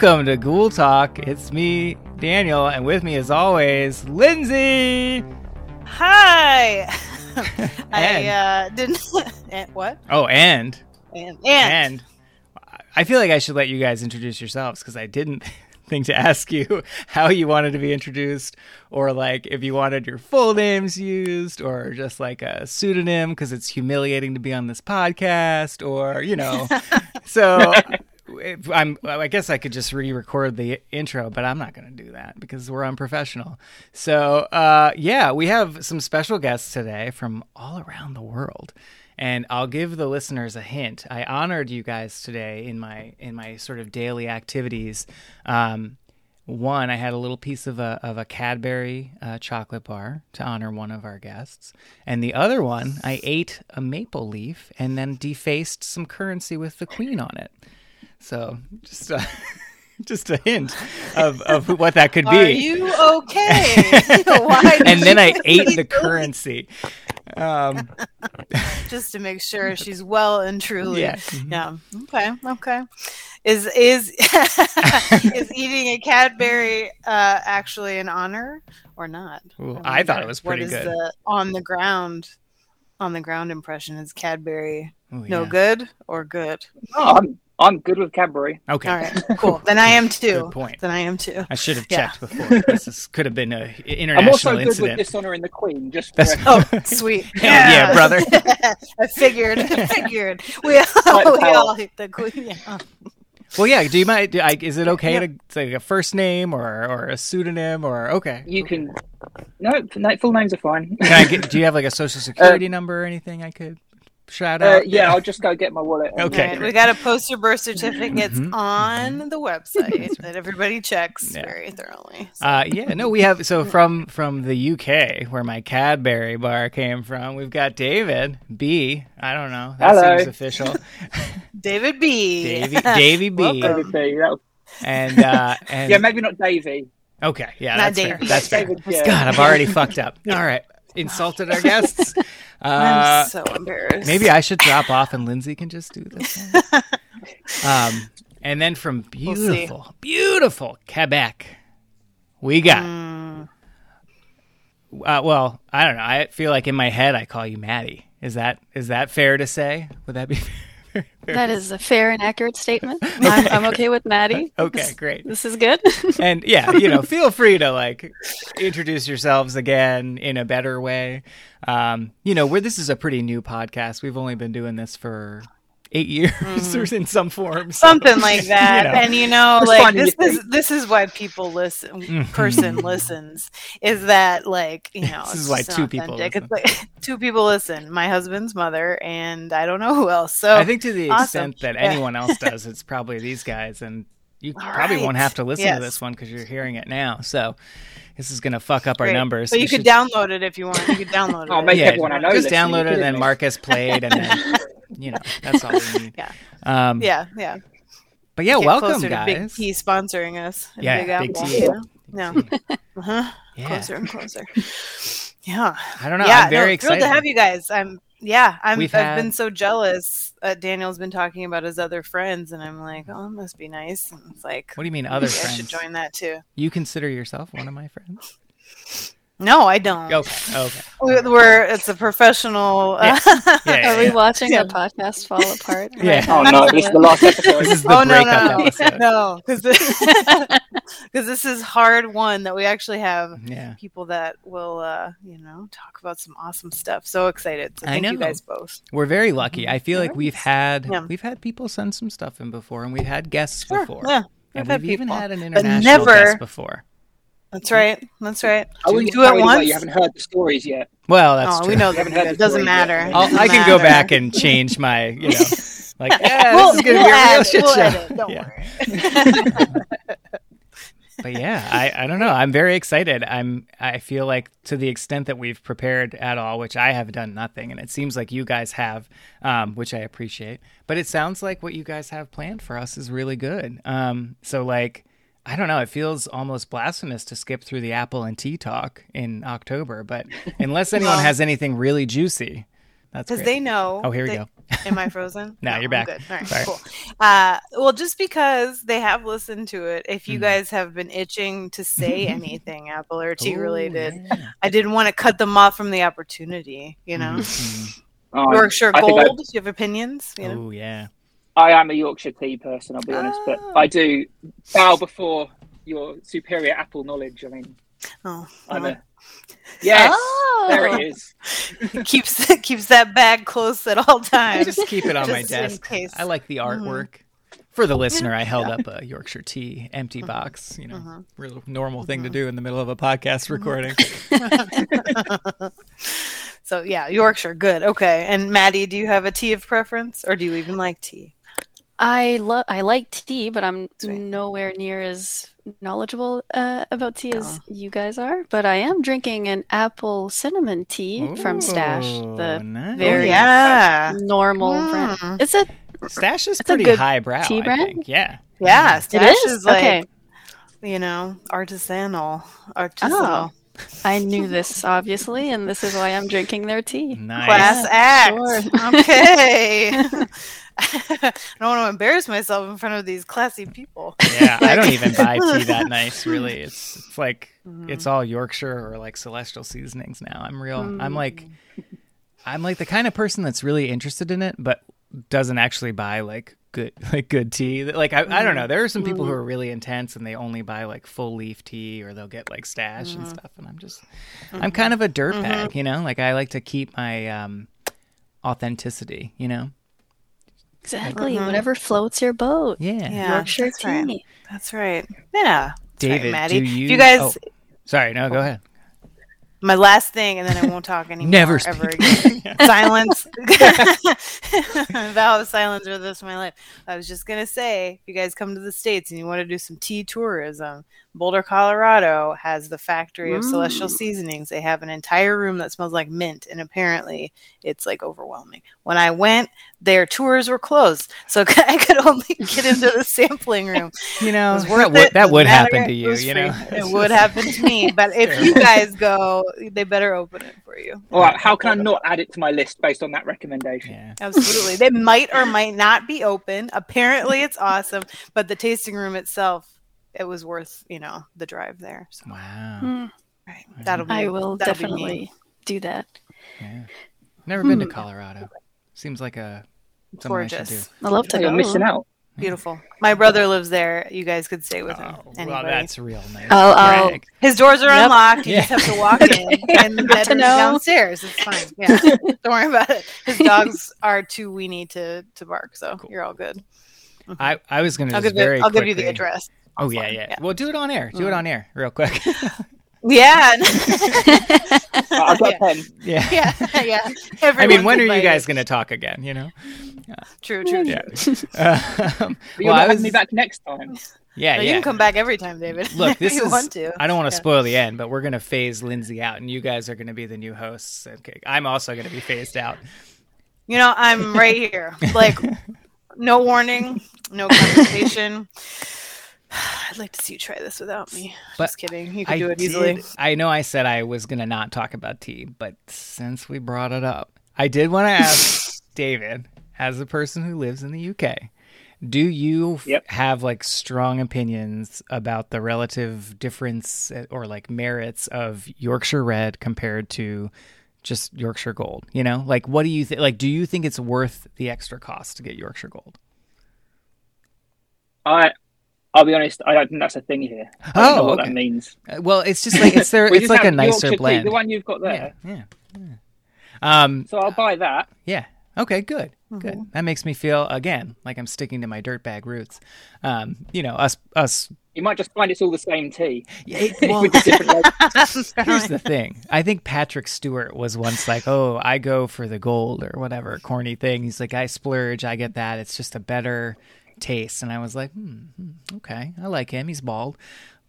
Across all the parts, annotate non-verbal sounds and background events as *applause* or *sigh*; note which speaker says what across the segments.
Speaker 1: Welcome to Ghoul Talk. It's me, Daniel, and with me, as always, Lindsay.
Speaker 2: Hi. *laughs* *laughs* I uh, didn't. *laughs* and, what?
Speaker 1: Oh, and
Speaker 2: And, and
Speaker 1: I feel like I should let you guys introduce yourselves because I didn't think to ask you how you wanted to be introduced, or like if you wanted your full names used, or just like a pseudonym because it's humiliating to be on this podcast, or you know. so I'm. I guess I could just re-record the intro, but I'm not going to do that because we're unprofessional. So uh, yeah, we have some special guests today from all around the world and I'll give the listeners a hint. I honored you guys today in my in my sort of daily activities. Um, one, I had a little piece of a of a Cadbury uh, chocolate bar to honor one of our guests, and the other one, I ate a maple leaf and then defaced some currency with the queen on it. So just. Uh, *laughs* Just a hint of, of what that could be.
Speaker 2: are you okay? *laughs* *laughs* Why
Speaker 1: and then I ate the currency. Um,
Speaker 2: just to make sure she's well and truly.
Speaker 1: Yeah. Mhm.
Speaker 2: Yeah. Okay. Okay. Is is is eating a Cadbury uh, actually an honor or not?
Speaker 1: Ooh,
Speaker 2: mean,
Speaker 1: I thought it was pretty
Speaker 2: what is
Speaker 1: good.
Speaker 2: the on the ground on the ground impression? Is Cadbury
Speaker 1: ooh,
Speaker 2: no
Speaker 1: yeah.
Speaker 2: good or good?
Speaker 3: Oh, I'm I'm good with Cadbury.
Speaker 1: Okay.
Speaker 2: All right. Cool. Then I am *laughs* too.
Speaker 1: Good point.
Speaker 2: Then I am too.
Speaker 1: I should have
Speaker 2: Yeah.
Speaker 1: checked before. This is, could have been an
Speaker 3: I'm
Speaker 1: international
Speaker 3: also good
Speaker 1: incident.
Speaker 3: with dishonouring the Queen. Just for
Speaker 1: That's-
Speaker 2: Oh, sweet. *laughs*
Speaker 1: Hell yeah, brother. *laughs*
Speaker 2: I figured. I figured. We all,
Speaker 3: Like
Speaker 2: we
Speaker 3: power.
Speaker 2: all hate the queen. Yeah.
Speaker 1: well, yeah. Do you mind? Do I, is it okay
Speaker 2: Yeah.
Speaker 1: to say a first name or or a pseudonym or okay?
Speaker 3: you can. No, no, full names are fine.
Speaker 1: Can I get? Do you have like a social security uh, number or anything I could shout
Speaker 3: Uh,
Speaker 1: out?
Speaker 3: yeah, I'll just go get my wallet.
Speaker 1: Okay.
Speaker 2: All right, we got to post your birth certificates
Speaker 1: Mhm.
Speaker 2: on the *laughs* website that everybody checks
Speaker 1: Yeah.
Speaker 2: very thoroughly. So-
Speaker 1: Uh, yeah, no, we have so from from the UK where my Cadbury bar came from. We've got David B. I don't know. That
Speaker 3: Hello.
Speaker 1: seems official. *laughs*
Speaker 2: David B.
Speaker 1: Davy, *laughs* Davy B.
Speaker 2: Welcome.
Speaker 3: David B.
Speaker 1: And uh, and
Speaker 3: yeah, maybe not Davy.
Speaker 1: okay, yeah,
Speaker 2: Not
Speaker 1: that's fair. That's fair.
Speaker 3: David, yeah.
Speaker 1: God, I've already fucked up. All right, insulted our guests. Uh,
Speaker 2: I'm so embarrassed.
Speaker 1: maybe I should drop off and Lindsay can just do this. *laughs* um, and then from
Speaker 2: We'll
Speaker 1: beautiful, beautiful Quebec, we got.
Speaker 2: Mm,
Speaker 1: Uh, well, I don't know. I feel like in my head I call you Maddie. Is that is that fair to say? Would that be fair? *laughs*
Speaker 4: That is a fair and accurate statement. *laughs* I'm, I'm okay with Maddie. *laughs*
Speaker 1: Okay,
Speaker 4: This-
Speaker 1: great.
Speaker 4: This is good.
Speaker 1: and yeah, you know, feel free to like introduce yourselves again in a better way. Um, you know, where this is a pretty new podcast. We've only been doing this for eight years or *laughs* in some form. so,
Speaker 2: something *laughs* like that.
Speaker 1: know.
Speaker 2: And you know,
Speaker 3: Just
Speaker 2: like this
Speaker 3: your
Speaker 2: is this is why people listen. *laughs*
Speaker 1: Mhm.
Speaker 2: Person listens is that like you know
Speaker 1: This is why
Speaker 2: just
Speaker 1: two people
Speaker 2: authentic. It's like two people listen. My husband's mother and I don't know who else. So
Speaker 1: I think to the
Speaker 2: Awesome.
Speaker 1: extent that
Speaker 2: Yeah.
Speaker 1: anyone else does, it's probably these guys, and you
Speaker 2: All
Speaker 1: probably won't have to listen
Speaker 2: Yes.
Speaker 1: to this one because you're hearing it now. So this is gonna fuck up our numbers.
Speaker 2: But you
Speaker 1: We
Speaker 2: could
Speaker 1: should-
Speaker 2: download it if you want. You could download it.
Speaker 3: Oh, make
Speaker 1: yeah,
Speaker 3: everyone I know
Speaker 1: just
Speaker 3: listen. Are you
Speaker 1: download it, and then? Marcus played, and then you know that's all we *laughs* need.
Speaker 2: Yeah.
Speaker 1: Um,
Speaker 2: Yeah, yeah.
Speaker 1: But yeah,
Speaker 2: Get
Speaker 1: welcome
Speaker 2: to Big
Speaker 1: guys.
Speaker 2: T sponsoring us.
Speaker 1: Yeah, Big
Speaker 2: Apple,
Speaker 1: T.
Speaker 2: you know? No. *laughs* Uh-huh.
Speaker 1: Yeah.
Speaker 2: Closer and closer. Yeah.
Speaker 1: I don't know.
Speaker 2: yeah.
Speaker 1: I'm very
Speaker 2: no, thrilled
Speaker 1: excited.
Speaker 2: to have you guys. I'm. Yeah, I'm.
Speaker 1: We've
Speaker 2: I've
Speaker 1: had-
Speaker 2: been so jealous. Uh, Daniel's been talking about his other friends, and I'm like, oh, it must be nice. And it's like,
Speaker 1: What do you mean, other
Speaker 2: maybe I should join that too.
Speaker 1: You consider yourself one of my friends? *laughs*
Speaker 2: No, I don't.
Speaker 1: Okay. Okay. *laughs*
Speaker 2: We- We're it's a professional.
Speaker 1: Yeah.
Speaker 2: Uh,
Speaker 1: Yeah, *laughs*
Speaker 4: Are we watching
Speaker 2: Yeah.
Speaker 4: the podcast fall *laughs* apart?
Speaker 1: Yeah.
Speaker 4: right
Speaker 3: Oh no, this is the last episode.
Speaker 1: This is the
Speaker 2: oh no, no, no,
Speaker 1: episode.
Speaker 2: no, because because this is hard one that we actually have
Speaker 1: Yeah.
Speaker 2: people that will, uh, you know, talk about some awesome stuff. So excited! So
Speaker 1: I
Speaker 2: thank you
Speaker 1: know.
Speaker 2: guys both.
Speaker 1: We're very lucky. I feel like we've had
Speaker 2: Yeah.
Speaker 1: we've had people send some stuff in before, and we've had guests
Speaker 2: Sure,
Speaker 1: before,
Speaker 2: yeah,
Speaker 1: and
Speaker 2: we've
Speaker 1: we've even
Speaker 2: people.
Speaker 1: had an
Speaker 2: But
Speaker 1: international
Speaker 2: never-
Speaker 1: guest before.
Speaker 2: That's right. That's right.
Speaker 3: I wouldn't
Speaker 2: do
Speaker 3: get
Speaker 2: it
Speaker 3: carried
Speaker 2: once.
Speaker 3: You haven't heard the stories yet.
Speaker 1: Well, that's
Speaker 2: oh,
Speaker 1: true.
Speaker 2: we know that. It doesn't matter.
Speaker 1: I'll,
Speaker 2: Doesn't
Speaker 1: I can go back and change my, you know, *laughs* like yeah,
Speaker 2: We'll,
Speaker 1: this is gonna
Speaker 2: we'll
Speaker 1: be a real
Speaker 2: add-
Speaker 1: shit
Speaker 2: we'll
Speaker 1: show.
Speaker 2: edit, Don't
Speaker 1: Yeah.
Speaker 2: worry. *laughs*
Speaker 1: but yeah, I, I don't know. I'm very excited. I'm I feel like to the extent that we've prepared at all, which I have done nothing, and it seems like you guys have, um, which I appreciate. But it sounds like what you guys have planned for us is really good. Um, so like. I don't know. It feels almost blasphemous to skip through the apple and tea talk in October, but *laughs* unless anyone
Speaker 2: Well-
Speaker 1: has anything really juicy, that's
Speaker 2: Because they know.
Speaker 1: Oh, here we go.
Speaker 2: Am I *laughs* frozen?
Speaker 1: No, you're back.
Speaker 2: Good. All right,
Speaker 1: Sorry.
Speaker 2: cool. Uh, well, just because they have listened to it, if you
Speaker 1: Mhm.
Speaker 2: guys have been itching to say *laughs* anything Apple or tea
Speaker 1: Ooh,
Speaker 2: related,
Speaker 1: yeah.
Speaker 2: I didn't want to cut them off from the opportunity. You know,
Speaker 1: Mhm.
Speaker 3: Oh,
Speaker 2: Yorkshire
Speaker 3: I
Speaker 2: Gold. Do you have opinions? You know?
Speaker 1: Oh yeah.
Speaker 3: I am a Yorkshire tea person, I'll be honest, but. I do bow before your superior apple knowledge. I mean,
Speaker 2: Oh,
Speaker 3: I'm
Speaker 2: well,
Speaker 3: a. Yes,
Speaker 4: Oh.
Speaker 3: there it is. *laughs*
Speaker 2: keeps keeps that bag close at all times.
Speaker 1: I just keep it on my
Speaker 2: Just in
Speaker 1: desk. I like the
Speaker 2: Mhm.
Speaker 1: artwork. For the listener, I held up a Yorkshire tea empty box. You know,
Speaker 2: Mhm.
Speaker 1: real normal thing to do in the middle of a podcast recording. *laughs*
Speaker 2: so yeah, Yorkshire, good. Okay. And Maddie, do you have a tea of preference, or do you even like tea?
Speaker 4: I love I like tea, but I'm
Speaker 2: Sweet.
Speaker 4: nowhere near as knowledgeable uh, about tea as
Speaker 2: Oh.
Speaker 4: you guys are. But I am drinking an apple cinnamon tea from Stash, the
Speaker 1: nice.
Speaker 4: very-
Speaker 2: Oh, yeah,
Speaker 4: normal
Speaker 2: Mm.
Speaker 4: brand. It's a
Speaker 1: Stash is
Speaker 4: It's a
Speaker 1: pretty
Speaker 4: good
Speaker 1: highbrow.
Speaker 4: tea
Speaker 1: I
Speaker 4: brand?
Speaker 1: think. Yeah.
Speaker 2: yeah.
Speaker 4: it
Speaker 2: Stash
Speaker 4: is
Speaker 2: is like
Speaker 4: okay.
Speaker 2: you know artisanal, artisanal.
Speaker 4: I knew this obviously, and this is why I'm drinking their tea.
Speaker 1: Nice.
Speaker 2: Class act.
Speaker 4: sure.
Speaker 2: Okay. *laughs* *laughs* *laughs* I don't want to embarrass myself in front of these classy people.
Speaker 1: Yeah, I don't even buy *laughs* tea that nice. Really, it's it's like
Speaker 2: Mhm.
Speaker 1: it's all Yorkshire or like celestial seasonings now. I'm real. I'm like,
Speaker 2: Mm.
Speaker 1: I'm like the kind of person that's really interested in it, but doesn't actually buy like good *laughs* like good tea. Like I, I don't know. There are some people who are really intense and they only buy like full leaf tea or they'll get like stash and stuff. And I'm just, I'm kind of a dirtbag, you know. Like I like to keep my um authenticity, you know.
Speaker 4: Exactly.
Speaker 2: Mhm.
Speaker 4: Whatever floats your boat.
Speaker 1: Yeah.
Speaker 2: Yeah,
Speaker 4: Yorkshire
Speaker 2: that's right.
Speaker 4: tea.
Speaker 2: That's right. Yeah.
Speaker 1: David,
Speaker 2: right, Maddie.
Speaker 1: do you?
Speaker 2: You guys,
Speaker 1: oh, sorry, no, go ahead.
Speaker 2: my last thing, and then I won't talk anymore.
Speaker 1: Never
Speaker 2: ever again. *laughs* silence. *laughs* *laughs* Vow of silence for the rest of my life. I was just gonna say, if you guys come to the states and you want to do some tea tourism, Boulder, Colorado has the factory of celestial
Speaker 4: Mm.
Speaker 2: seasonings. They have an entire room that smells like mint, and apparently it's like overwhelming. When I went, their tours were closed, so *laughs* I could only get into the sampling room. *laughs*
Speaker 1: You
Speaker 2: It
Speaker 1: know,
Speaker 2: was
Speaker 1: that would, that would happen to
Speaker 2: It
Speaker 1: you,
Speaker 2: was
Speaker 1: you
Speaker 2: free.
Speaker 1: know.
Speaker 2: It would happen to me, but *laughs* if you guys go, they better open it for you.
Speaker 3: All right, how can I not add it to my list based on that recommendation?
Speaker 1: Yeah.
Speaker 2: Absolutely. They might or might not be open. Apparently it's awesome, but the tasting room itself, it was worth, you know, the drive there. So
Speaker 1: Wow.
Speaker 4: Hmm.
Speaker 2: right. that'll be
Speaker 4: I will
Speaker 2: that'll be
Speaker 4: definitely do that.
Speaker 1: Yeah. Never been to
Speaker 4: Hmm.
Speaker 1: Colorado. Seems like a something I
Speaker 2: gorgeous.
Speaker 1: do.
Speaker 4: I love to
Speaker 3: So you're
Speaker 4: go.
Speaker 3: missing out.
Speaker 2: Beautiful. My brother lives there. You guys could stay with him.
Speaker 1: Oh, well, that's real nice.
Speaker 4: I'll- I'll-
Speaker 2: His doors are
Speaker 4: Yep.
Speaker 2: unlocked. You
Speaker 1: Yeah.
Speaker 2: just have to walk in, *laughs* and the
Speaker 4: Good to
Speaker 2: downstairs. It's fine. Yeah, *laughs* don't worry about it. His *laughs* dogs are too weenie to to bark, so
Speaker 1: Cool.
Speaker 2: you're all good.
Speaker 1: I, I was going to
Speaker 2: I'll
Speaker 1: just
Speaker 2: give
Speaker 1: very
Speaker 2: you. I'll give you the address.
Speaker 1: Oh yeah,
Speaker 2: offline.
Speaker 1: yeah, Well, do it on air. Do it
Speaker 2: Mhm.
Speaker 1: on air, real quick. *laughs*
Speaker 2: Yeah. *laughs*
Speaker 3: I've got
Speaker 2: yeah.
Speaker 3: a pen.
Speaker 1: yeah. *laughs*
Speaker 2: yeah, yeah.
Speaker 1: I mean, when are you guys going to talk again? You know.
Speaker 2: True, true,
Speaker 1: Yeah.
Speaker 2: true.
Speaker 1: Um,
Speaker 3: you're
Speaker 1: well, I was.
Speaker 3: me back next time.
Speaker 1: Yeah,
Speaker 2: No,
Speaker 1: yeah.
Speaker 2: You can come back every time, David.
Speaker 1: Look, this
Speaker 2: you
Speaker 1: is.
Speaker 2: want to.
Speaker 1: I don't want to
Speaker 2: Yeah.
Speaker 1: spoil the end, but we're going to phase Lindsay out, and you guys are going to be the new hosts. Okay, I'm also going to be phased out.
Speaker 2: You know, I'm right here. Like, no warning, no conversation. *sighs* I'd like to see you try this without me.
Speaker 1: But
Speaker 2: Just kidding. You can
Speaker 1: I
Speaker 2: do it easily.
Speaker 1: I know I said I was going to not talk about tea, but since we brought it up, I did want to ask *laughs* David, as a person who lives in the UK, do you f- have like strong opinions about the relative difference eh, or like merits of Yorkshire Red compared to just Yorkshire Gold? You know, like what do you think? Like, do you think it's worth the extra cost to get Yorkshire Gold?
Speaker 3: I, I'll be honest. I don't think that's a thing here. I don't know
Speaker 1: Oh,
Speaker 3: what
Speaker 1: okay.
Speaker 3: that means.
Speaker 1: Uh, Well, it's just like it's there. *laughs* It's like a
Speaker 3: have
Speaker 1: nicer
Speaker 3: Yorkshire tea,
Speaker 1: blend.
Speaker 3: the one you've got there.
Speaker 1: yeah, yeah. Um,
Speaker 3: So I'll buy that.
Speaker 1: Yeah. Okay, good.
Speaker 2: Mm-hmm.
Speaker 1: Good. That makes me feel again like I'm sticking to my dirtbag roots. Um, you know, us us
Speaker 3: You might just find it's all the same tea
Speaker 1: Yeah, it- *laughs* well,
Speaker 3: with the different *laughs* logos.
Speaker 1: Here's the thing. I think Patrick Stewart was once like, "Oh, I go for the gold or whatever corny thing." He's like, "I splurge. I get that. It's just a better taste." And I was like, hmm, hmm, "Okay, I like him. He's bald."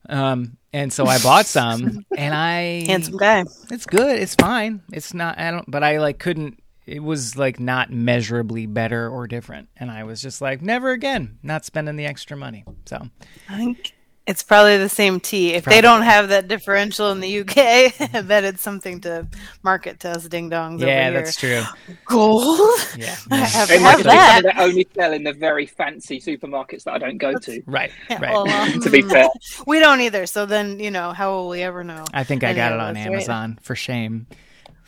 Speaker 1: Um, and so I bought some, *laughs* and I
Speaker 2: Handsome guy.
Speaker 1: It's good. It's fine. It's not. I don't. But I like couldn't. It was like not measurably better or different, and I was just like, never again. Not spending the extra money. So
Speaker 2: I think it's probably the same tea. If
Speaker 1: Probably.
Speaker 2: they don't have that differential in the UK, *laughs* I bet it's something to market to us ding dongs.
Speaker 1: yeah,
Speaker 2: over
Speaker 1: that's
Speaker 2: here.
Speaker 1: true.
Speaker 2: Gold.
Speaker 1: Yeah, *laughs*
Speaker 2: I
Speaker 1: yeah.
Speaker 2: have,
Speaker 3: It
Speaker 2: have
Speaker 3: might just be
Speaker 2: that.
Speaker 3: something that only sell in the very fancy supermarkets that I don't go to.
Speaker 1: right, *laughs*
Speaker 2: Yeah,
Speaker 1: right.
Speaker 2: well, um,
Speaker 3: To be fair,
Speaker 2: we don't either. So then, you know, how will we ever know?
Speaker 1: I think I got it
Speaker 2: Any of
Speaker 1: on
Speaker 2: us, right?
Speaker 1: Amazon for shame.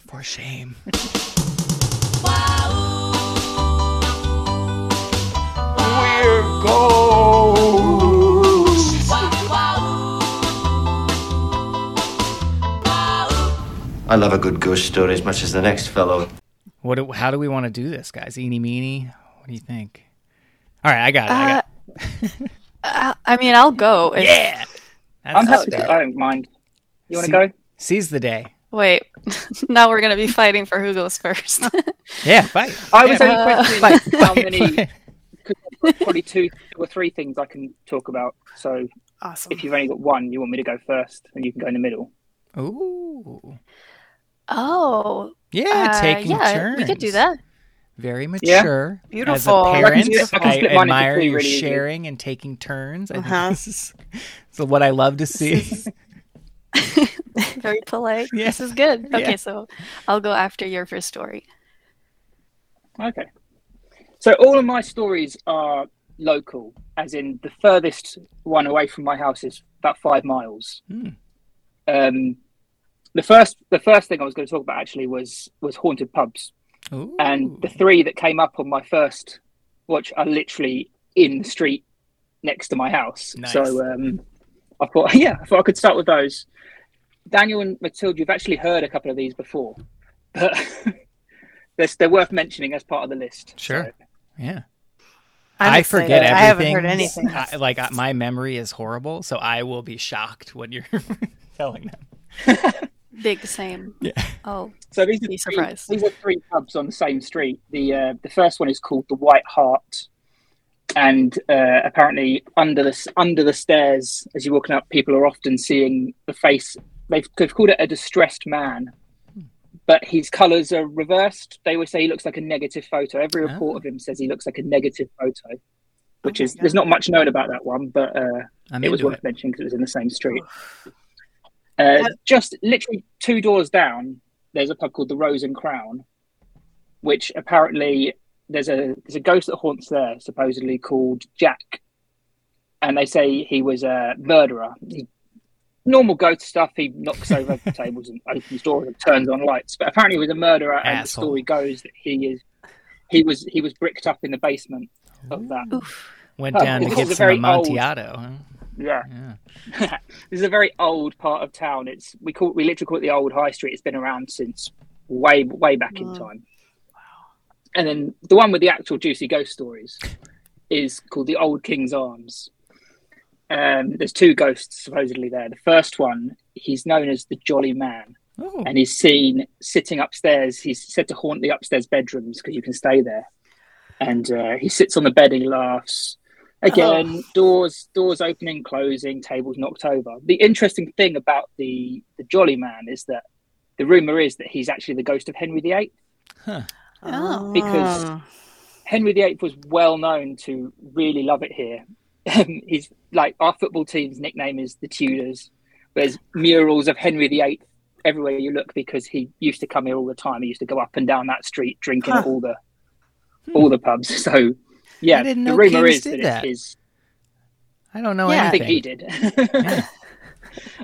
Speaker 1: For shame.
Speaker 5: I love a good ghost story as much as the next fellow.
Speaker 1: What? Do, how do we want to do this, guys? Eeny meeny. What do you think? All right, I got it. I got it.
Speaker 4: Uh, I mean, I'll go. *laughs* If,
Speaker 1: Yeah.
Speaker 3: I'm happy. To, I don't mind. You want to go?
Speaker 1: seize the day.
Speaker 4: Wait, *laughs* now we're gonna be fighting for who goes first. *laughs*
Speaker 1: Yeah, fight.
Speaker 3: I was
Speaker 1: Yeah,
Speaker 3: only
Speaker 1: fight,
Speaker 3: questioning how
Speaker 1: fight,
Speaker 3: many.
Speaker 1: fight.
Speaker 3: Cause I've probably two or three things I can talk about. So
Speaker 2: Awesome.
Speaker 3: if you've only got one, you want me to go first, and you can go in the middle.
Speaker 1: Ooh.
Speaker 4: Oh,
Speaker 1: Yeah,
Speaker 4: uh,
Speaker 1: taking
Speaker 4: yeah,
Speaker 1: turns.
Speaker 4: we could do that.
Speaker 1: Very
Speaker 3: Yeah.
Speaker 1: mature.
Speaker 2: Beautiful.
Speaker 1: As
Speaker 2: I
Speaker 1: a
Speaker 2: can
Speaker 1: parent,
Speaker 3: split- I
Speaker 1: I,
Speaker 3: split mine into
Speaker 1: admire
Speaker 3: three
Speaker 1: your
Speaker 3: really easily.
Speaker 1: sharing and taking turns. I
Speaker 2: Uh-huh.
Speaker 1: think this is, this is what I love to see. *laughs* *laughs*
Speaker 4: Very polite.
Speaker 1: Yeah.
Speaker 4: This is good.
Speaker 1: Yeah.
Speaker 4: Okay, so I'll go after your first story.
Speaker 3: Okay. So all of my stories are local, as in the furthest one away from my house is about five miles.
Speaker 1: Hmm.
Speaker 3: Um, the first, the first thing I was going to talk about actually was was haunted pubs,
Speaker 1: Ooh.
Speaker 3: and the three that came up on my first watch are literally in the street next to my house.
Speaker 1: Nice.
Speaker 3: So um, I thought, *laughs* yeah, I thought I could start with those. Daniel and Matilda, you've actually heard a couple of these before, but *laughs* they're, they're worth mentioning as part of the list.
Speaker 1: Sure.
Speaker 3: So,
Speaker 1: yeah.
Speaker 2: I'm
Speaker 1: I
Speaker 2: excited.
Speaker 1: forget everything.
Speaker 2: I haven't heard anything.
Speaker 1: I, like uh, my memory is horrible, so I will be shocked when you're *laughs* telling them.
Speaker 4: Big same.
Speaker 1: Yeah.
Speaker 4: Oh,
Speaker 3: so these are
Speaker 4: Be
Speaker 3: three,
Speaker 4: surprised.
Speaker 3: these are three pubs on the same street. The uh, the first one is called the White Hart, and uh, apparently under the under the stairs, as you're walking up, people are often seeing the face. They've, they've called it a distressed man, but his colours are reversed. They always say he looks like a negative photo. Every report
Speaker 1: Ah.
Speaker 3: of him says he looks like a negative photo, which
Speaker 2: Oh my
Speaker 3: is there's not much known about that one, but uh, it was worth
Speaker 1: it.
Speaker 3: mentioning because it was in the same street. Uh, just literally two doors down, there's a pub called the Rose and Crown, which apparently there's a there's a ghost that haunts there, supposedly called Jack, and they say he was a murderer. He, normal ghost stuff. He knocks over *laughs* tables and opens doors and turns on lights. But apparently, he was a murderer, and the story goes that he is he was he was bricked up in the basement of that.
Speaker 4: oof.
Speaker 1: Went down to get
Speaker 3: was
Speaker 1: some
Speaker 3: very old-
Speaker 1: Amontillado. Huh?
Speaker 3: Yeah.
Speaker 1: Yeah. *laughs* *laughs*
Speaker 3: this is a very old part of town. It's we call we literally call it the old high street. It's been around since way way back in
Speaker 2: Wow.
Speaker 3: time. And then the one with the actual juicy ghost stories is called the Old King's Arms. Um, there's two ghosts supposedly there. The first one, he's known as the Jolly Man,
Speaker 1: Oh,
Speaker 3: and he's seen sitting upstairs. He's said to haunt the upstairs bedrooms because you can stay there. And uh, he sits on the bed and he laughs. Again, oh. doors doors opening, closing, tables knocked over. The interesting thing about the the Jolly Man is that the rumor is that he's actually the ghost of Henry VIII.
Speaker 4: Oh.
Speaker 3: Because-
Speaker 2: Oh.
Speaker 3: Henry VIII was well known to really love it here. *laughs* he's like our football team's nickname is the Tudors. There's murals of Henry VIII everywhere you look because he used to come here all the time. He used to go up and down that street drinking
Speaker 2: Huh.
Speaker 3: all the hmm. all the pubs. *laughs* So yeah,
Speaker 1: I didn't
Speaker 3: the
Speaker 1: know
Speaker 3: rumor
Speaker 1: kings
Speaker 3: is
Speaker 1: did
Speaker 3: that,
Speaker 1: that.
Speaker 3: it's his.
Speaker 1: I don't know
Speaker 4: Yeah.
Speaker 3: I think he did. *laughs*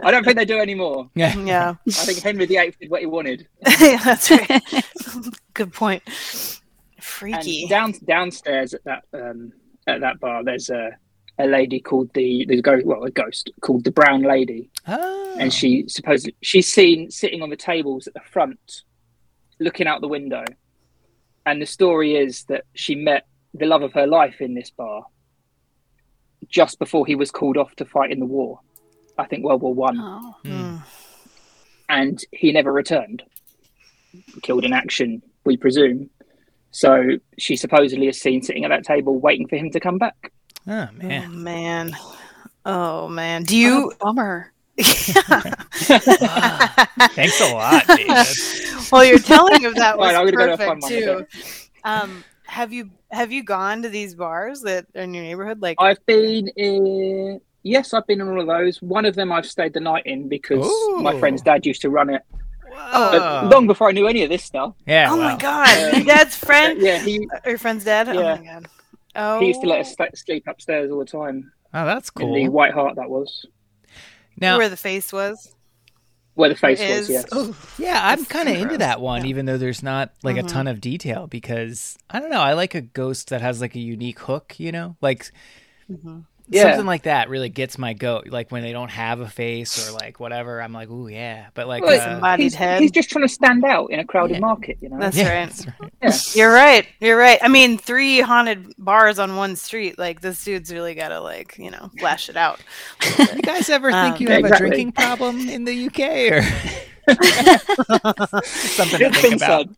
Speaker 3: I don't think they do anymore.
Speaker 1: Yeah.
Speaker 2: Yeah.
Speaker 3: I think Henry VIII did what he wanted. *laughs*
Speaker 2: yeah, that's right. *laughs* Good point.
Speaker 3: And
Speaker 2: Freaky.
Speaker 3: down downstairs at that um, at that bar, there's a a lady called the the ghost, well, a ghost called the Brown Lady,
Speaker 1: Oh.
Speaker 3: and she supposedly she's seen sitting on the tables at the front, looking out the window. And the story is that she met the love of her life in this bar, just before he was called off to fight in the war. I think World War One,
Speaker 4: Oh.
Speaker 2: Mm.
Speaker 3: and he never returned. Killed in action, we presume. So she supposedly is seen sitting at that table waiting for him to come back.
Speaker 1: Oh man.
Speaker 2: Oh
Speaker 1: man.
Speaker 2: man. Oh man. Do
Speaker 4: You
Speaker 2: you
Speaker 4: bummer. *laughs*
Speaker 1: Thanks a lot, David.
Speaker 2: well, your telling of that was
Speaker 3: Right, I'm gonna go to
Speaker 2: perfect too. Um, have you have you gone to these bars that are in your neighborhood? Like,
Speaker 3: I've been in. Yes, I've been in all of those. One of them I've stayed the night in because my friend's dad used to run it.
Speaker 2: Oh.
Speaker 3: But long before I knew any of this stuff.
Speaker 1: yeah.
Speaker 2: oh my god, your dad's friend,
Speaker 3: Yeah, he
Speaker 2: your friend's dad. Oh
Speaker 3: Yeah.
Speaker 2: my god. Oh,
Speaker 3: he used to let us oh. sleep upstairs all the time
Speaker 1: Oh, that's
Speaker 3: in the
Speaker 1: cool.
Speaker 3: White Hart. That was
Speaker 1: Now,
Speaker 2: where the face was.
Speaker 3: Where the face
Speaker 2: It
Speaker 3: was. Yes.
Speaker 2: Ooh.
Speaker 1: Yeah, I'm kind of into that one,
Speaker 2: Yeah.
Speaker 1: even though there's not like a
Speaker 2: Mhm.
Speaker 1: ton of detail because I don't know. I like a ghost that has like a unique hook, you know, like
Speaker 2: Mhm.
Speaker 3: Yeah.
Speaker 1: something like that really gets my goat. Like when they don't have a face or like whatever, I'm like, ooh yeah. But like,
Speaker 3: Well,
Speaker 1: uh,
Speaker 3: he's,
Speaker 2: head.
Speaker 3: he's just trying to stand out in a crowded
Speaker 1: Yeah.
Speaker 3: market. You know.
Speaker 2: That's
Speaker 1: yeah,
Speaker 2: right.
Speaker 1: that's right.
Speaker 3: yeah. *laughs*
Speaker 2: You're right. You're right. I mean, three haunted bars on one street. Like this dude's really got to like you know flash it out. *laughs*
Speaker 1: You guys ever think
Speaker 2: Um,
Speaker 1: you have
Speaker 3: Exactly.
Speaker 1: a drinking problem in the UK or *laughs* something to think
Speaker 3: thing,
Speaker 1: about?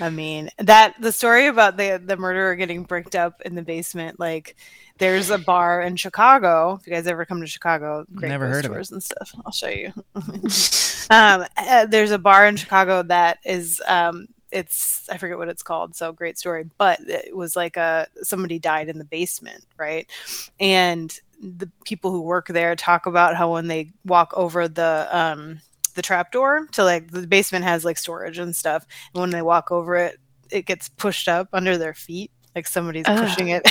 Speaker 2: I mean that the story about the the murderer getting bricked up in the basement. Like, there's a bar in Chicago. If you guys ever come to Chicago, great
Speaker 1: Never heard of it.
Speaker 2: and stuff. I'll show you. *laughs* um, uh, there's a bar in Chicago that is um, it's I forget what it's called. So great story, but it was like a somebody died in the basement, right? And the people who work there talk about how when they walk over the um, the trap door to like the basement has like storage and stuff, and when they walk over it, it gets pushed up under their feet, like somebody's
Speaker 4: Ugh.
Speaker 2: pushing it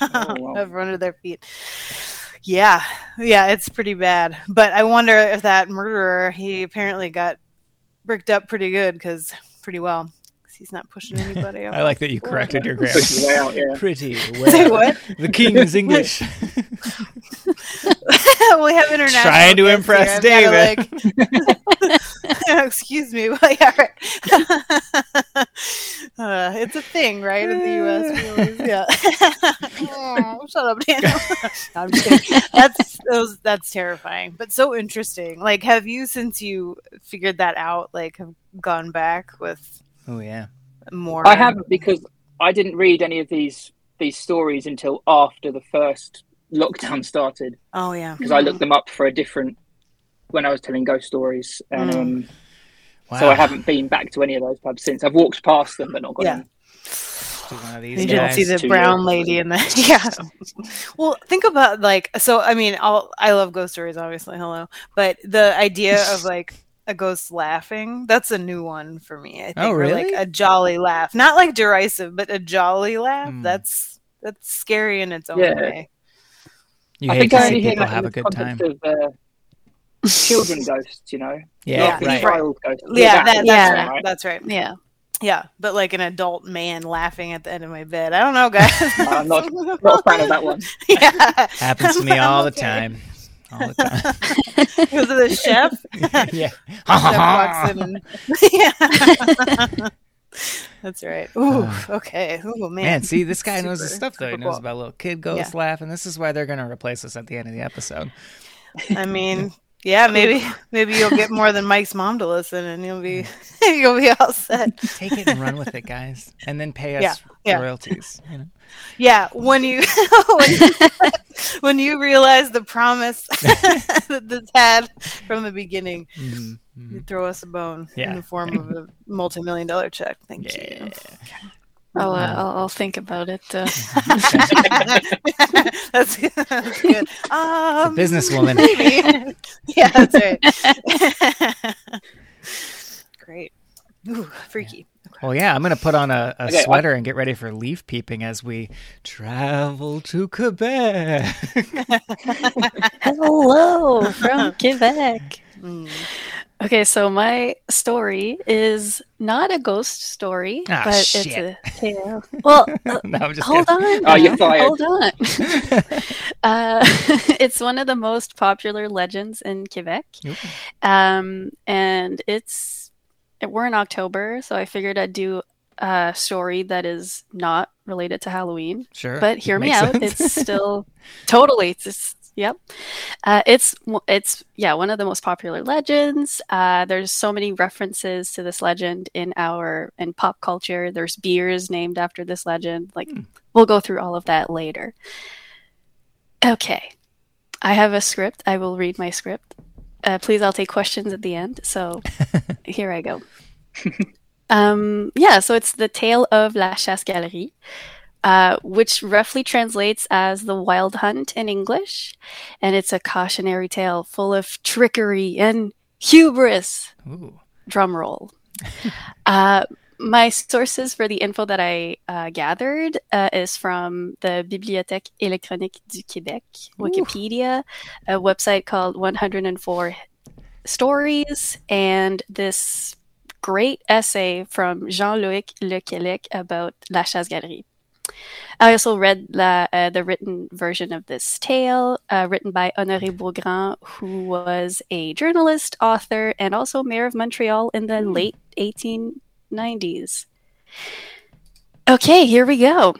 Speaker 3: Oh, *laughs* wow.
Speaker 2: over under their feet. Yeah, yeah, it's pretty bad. But I wonder if that murderer, he apparently got bricked up pretty good because pretty well he's not pushing *laughs* anybody up.
Speaker 1: I like that you corrected your grammar.
Speaker 3: Push his way out. Yeah.
Speaker 1: Pretty well. *laughs*
Speaker 2: Say
Speaker 1: well.
Speaker 2: what?
Speaker 1: The king is English. *laughs*
Speaker 2: we have international.
Speaker 1: Trying to impress
Speaker 2: here. I've gotta, like- *laughs* Excuse me. Well, yeah, right. *laughs* uh, it's a thing, right? In the U.S. Always- yeah. Oh, shut up, Daniel. No, I'm just kidding. That's those. That's terrifying, but so interesting. Like, have you, since you figured that out, like, have gone back with
Speaker 1: oh yeah.
Speaker 2: more?
Speaker 3: I haven't because I didn't read any of these these stories until after the first lockdown started
Speaker 2: Oh yeah.
Speaker 3: because I looked them up for a different when I was telling ghost stories, and
Speaker 2: Mm.
Speaker 3: um,
Speaker 1: Wow.
Speaker 3: so I haven't been back to any of those pubs since. I've walked past them but not gone
Speaker 2: Yeah.
Speaker 3: in.
Speaker 1: One of these
Speaker 2: You didn't see the brown
Speaker 3: years.
Speaker 2: lady in the *laughs* yeah. Well, think about like so. I mean, I'll, I love ghost stories, obviously. Hello, but the idea of *laughs* like a ghost laughing—that's a new one for me. I think,
Speaker 1: Oh,
Speaker 2: Or,
Speaker 1: really?
Speaker 2: like a jolly laugh, not like derisive, but a jolly laugh.
Speaker 1: Hmm.
Speaker 2: That's that's scary in its own
Speaker 3: Yeah.
Speaker 2: way.
Speaker 1: You
Speaker 3: I
Speaker 1: hate
Speaker 3: think
Speaker 1: to
Speaker 3: I
Speaker 1: see
Speaker 3: only hear
Speaker 1: people
Speaker 3: that
Speaker 1: have a good time.
Speaker 3: of uh, children *laughs* ghosts, you know,
Speaker 1: Yeah,
Speaker 2: Yeah,
Speaker 1: right.
Speaker 3: ghosts.
Speaker 2: Yeah, that, that's
Speaker 4: Yeah.
Speaker 2: right.
Speaker 3: right.
Speaker 2: That's right.
Speaker 4: Yeah.
Speaker 2: Yeah, but like an adult man laughing at the end of my bed. I don't know, guys. *laughs*
Speaker 3: I'm not not a fan of that one. *laughs*
Speaker 2: yeah,
Speaker 1: Happens to me
Speaker 2: I'm
Speaker 1: all the
Speaker 2: okay.
Speaker 1: time. All the time.
Speaker 2: because of the chef.
Speaker 1: yeah.
Speaker 2: Chef walks in and yeah. That's right. Ooh, okay. Ooh, man.
Speaker 1: Man, see, this guy *laughs* knows his stuff though. He knows
Speaker 2: cool.
Speaker 1: about little kid ghosts laughing. This is why they're gonna replace us at the end of the episode.
Speaker 2: I *laughs* mean, yeah, maybe maybe you'll get more than Mike's mom to listen, and you'll be *laughs* you'll be all set.
Speaker 1: Take it and run with it, guys, and then pay us
Speaker 2: Yeah, yeah.
Speaker 1: royalties. You know?
Speaker 2: Yeah, when you when you, when you realize the promise that this had from the beginning,
Speaker 1: Mhm, mhm.
Speaker 2: you throw us a bone
Speaker 1: Yeah.
Speaker 2: in the form of a *laughs* multi-million dollar check. Thank
Speaker 1: Yeah.
Speaker 2: you.
Speaker 4: I'll, uh, I'll, I'll think about it. Uh, *laughs* *laughs*
Speaker 2: that's, that's good. Um,
Speaker 1: businesswoman.
Speaker 2: maybe. yeah, that's right. Great. Ooh, freaky.
Speaker 1: Well, yeah, I'm gonna put on a, a
Speaker 3: Okay, I-
Speaker 1: sweater and get ready for leaf peeping as we travel to Quebec.
Speaker 4: hello from Quebec.
Speaker 2: Mm.
Speaker 4: Okay, so my story is not a ghost story,
Speaker 1: Ah,
Speaker 4: but
Speaker 1: shit.
Speaker 4: it's a tale. Well, *laughs* uh,
Speaker 1: no, I'm just
Speaker 4: hold
Speaker 1: kidding.
Speaker 4: on.
Speaker 3: Oh, you're fired.
Speaker 4: Hold on. *laughs* *laughs* uh, it's one of the most popular legends in Quebec,
Speaker 1: Ooh.
Speaker 4: um, and it's we're in October, so I figured I'd do a story that is not related to Halloween.
Speaker 1: Sure.
Speaker 4: But hear me
Speaker 1: Makes
Speaker 4: out.
Speaker 1: sense.
Speaker 4: It's still totally. It's just, yep. Uh, it's it's yeah one of the most popular legends. Uh, there's so many references to this legend in our in pop culture. There's beers named after this legend. Like
Speaker 1: Hmm.
Speaker 4: we'll go through all of that later. Okay, I have a script. I will read my script. Uh, please, I'll take questions at the end. So *laughs* here I go. um, yeah, so it's the tale of La Chasse Galerie, uh, which roughly translates as the Wild Hunt in English, and it's a cautionary tale full of trickery and hubris.
Speaker 1: Ooh.
Speaker 4: Drum roll. *laughs* uh, my sources for the info that I uh, gathered uh, is from the Bibliothèque électronique du Québec, Wikipedia, a website called 104 Stories, and this great essay from Jean-Loïc Lequelec about La Chasse Galerie. I also read la, uh, the written version of this tale, uh, written by Honoré Beaugrand, who was a journalist, author, and also mayor of Montreal in the late 1890s. Okay, here we go.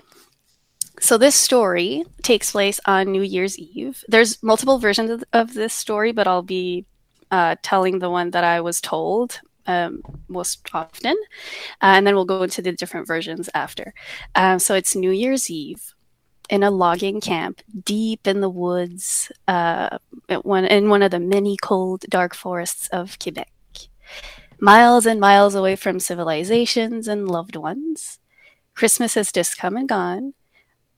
Speaker 4: So this story takes place on New Year's Eve. There's multiple versions of, of this story, but I'll be uh, telling the one that I was told um, most often, uh, and then we'll go into the different versions after. Um, so it's New Year's Eve in a logging camp deep in the woods, uh, one, in one of the many cold, dark forests of Quebec, miles and miles away from civilizations and loved ones. Christmas has just come and gone.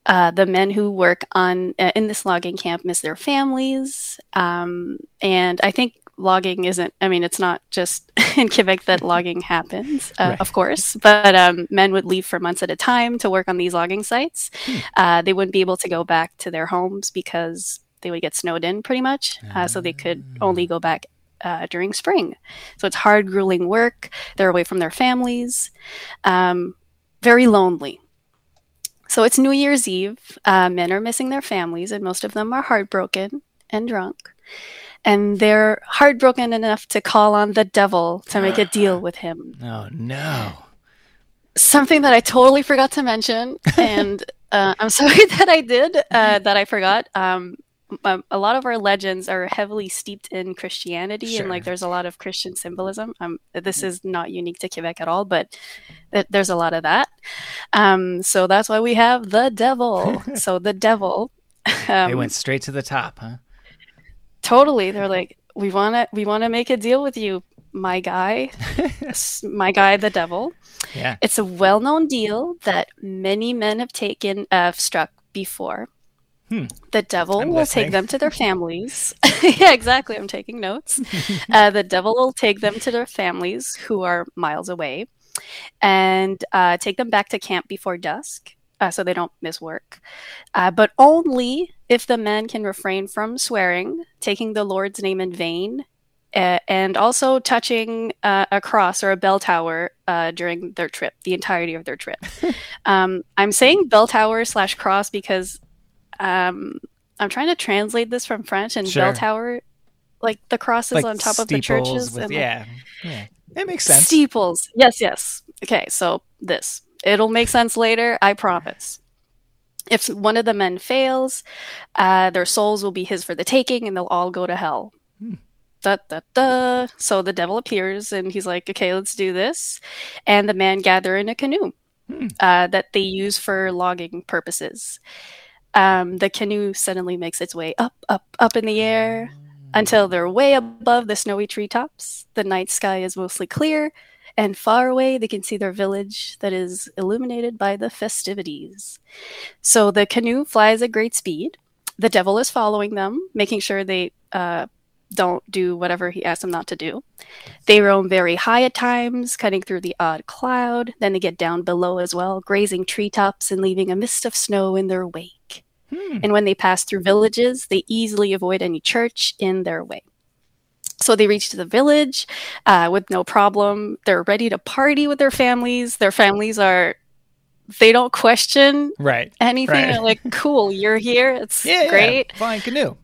Speaker 4: Uh, the men who work on uh, in this logging camp miss their families, um, and I think logging isn't. I mean, it's not just *laughs* in Quebec that *laughs* logging happens, uh,
Speaker 1: Right.
Speaker 4: of course. But um, men would leave for months at a time to work on these logging sites. Uh, they wouldn't be able to go back to their homes because they would get snowed in, pretty much. Uh, so they could only go back uh, during spring. So it's hard, grueling work. They're away from their families, um, very lonely. So it's New Year's Eve. Uh, men are missing their families, and most of them are heartbroken and drunk. And they're heartbroken enough to call on the devil to make a deal *sighs* with him.
Speaker 1: Oh no.
Speaker 4: Something that I totally forgot to mention, *laughs* and uh, I'm sorry *laughs* that I did, uh, that I forgot. Um, um, a lot of our legends are heavily steeped in Christianity, and like there's a lot of Christian symbolism. Um, this is not unique to Quebec at all, but th- there's a lot of that. Um, so that's why we have the devil. *laughs* so the devil. Um,
Speaker 1: they went straight to the top, huh?
Speaker 4: Totally. They're like we want to we want to make a deal with you my guy. *laughs* My guy the devil.
Speaker 1: Yeah.
Speaker 4: it's a well-known deal that many men have taken uh, struck before.
Speaker 1: Hmm.
Speaker 4: the devil
Speaker 1: I'm
Speaker 4: will
Speaker 1: listening.
Speaker 4: take them to their *laughs* families. *laughs* Yeah exactly. I'm taking notes. Uh, the devil will take them to their families who are miles away and uh, take them back to camp before dusk uh, so they don't miss work uh, but only if the men can refrain from swearing, taking the Lord's name in vain, uh, and also touching uh, a cross or a bell tower uh, during their trip, the entirety of their trip. *laughs* um, I'm saying bell tower slash cross because um, I'm trying to translate this from French, and
Speaker 1: Sure.
Speaker 4: bell tower, like the crosses on top of the churches,
Speaker 1: with-
Speaker 4: and like,
Speaker 1: yeah. Yeah. It makes sense.
Speaker 4: Steeples. Yes, yes. Okay, so this. It'll make sense later, I promise. If one of the men fails, uh, their souls will be his for the taking and they'll all go to hell.
Speaker 1: Hmm.
Speaker 4: Da, da, da. So the devil appears and he's like, okay, let's do this. And the man gather in a canoe
Speaker 1: Hmm.
Speaker 4: uh, that they use for logging purposes. Um, the canoe suddenly makes its way up, up, up in the air until they're way above the snowy treetops. The night sky is mostly clear, and far away they can see their village that is illuminated by the festivities. So the canoe flies at great speed. The devil is following them, making sure they uh, don't do whatever he asks them not to do. They roam very high at times, cutting through the odd cloud. Then they get down below as well, grazing treetops and leaving a mist of snow in their wake.
Speaker 1: Hmm.
Speaker 4: And when they pass through villages, they easily avoid any church in their way. So they reach the village uh, with no problem. They're ready to party with their families. Their families are, they don't question
Speaker 1: Right.
Speaker 4: anything.
Speaker 1: Right.
Speaker 4: They're like, *laughs* cool, you're here. It's
Speaker 1: Yeah. yeah.
Speaker 4: great.
Speaker 1: Flying canoe.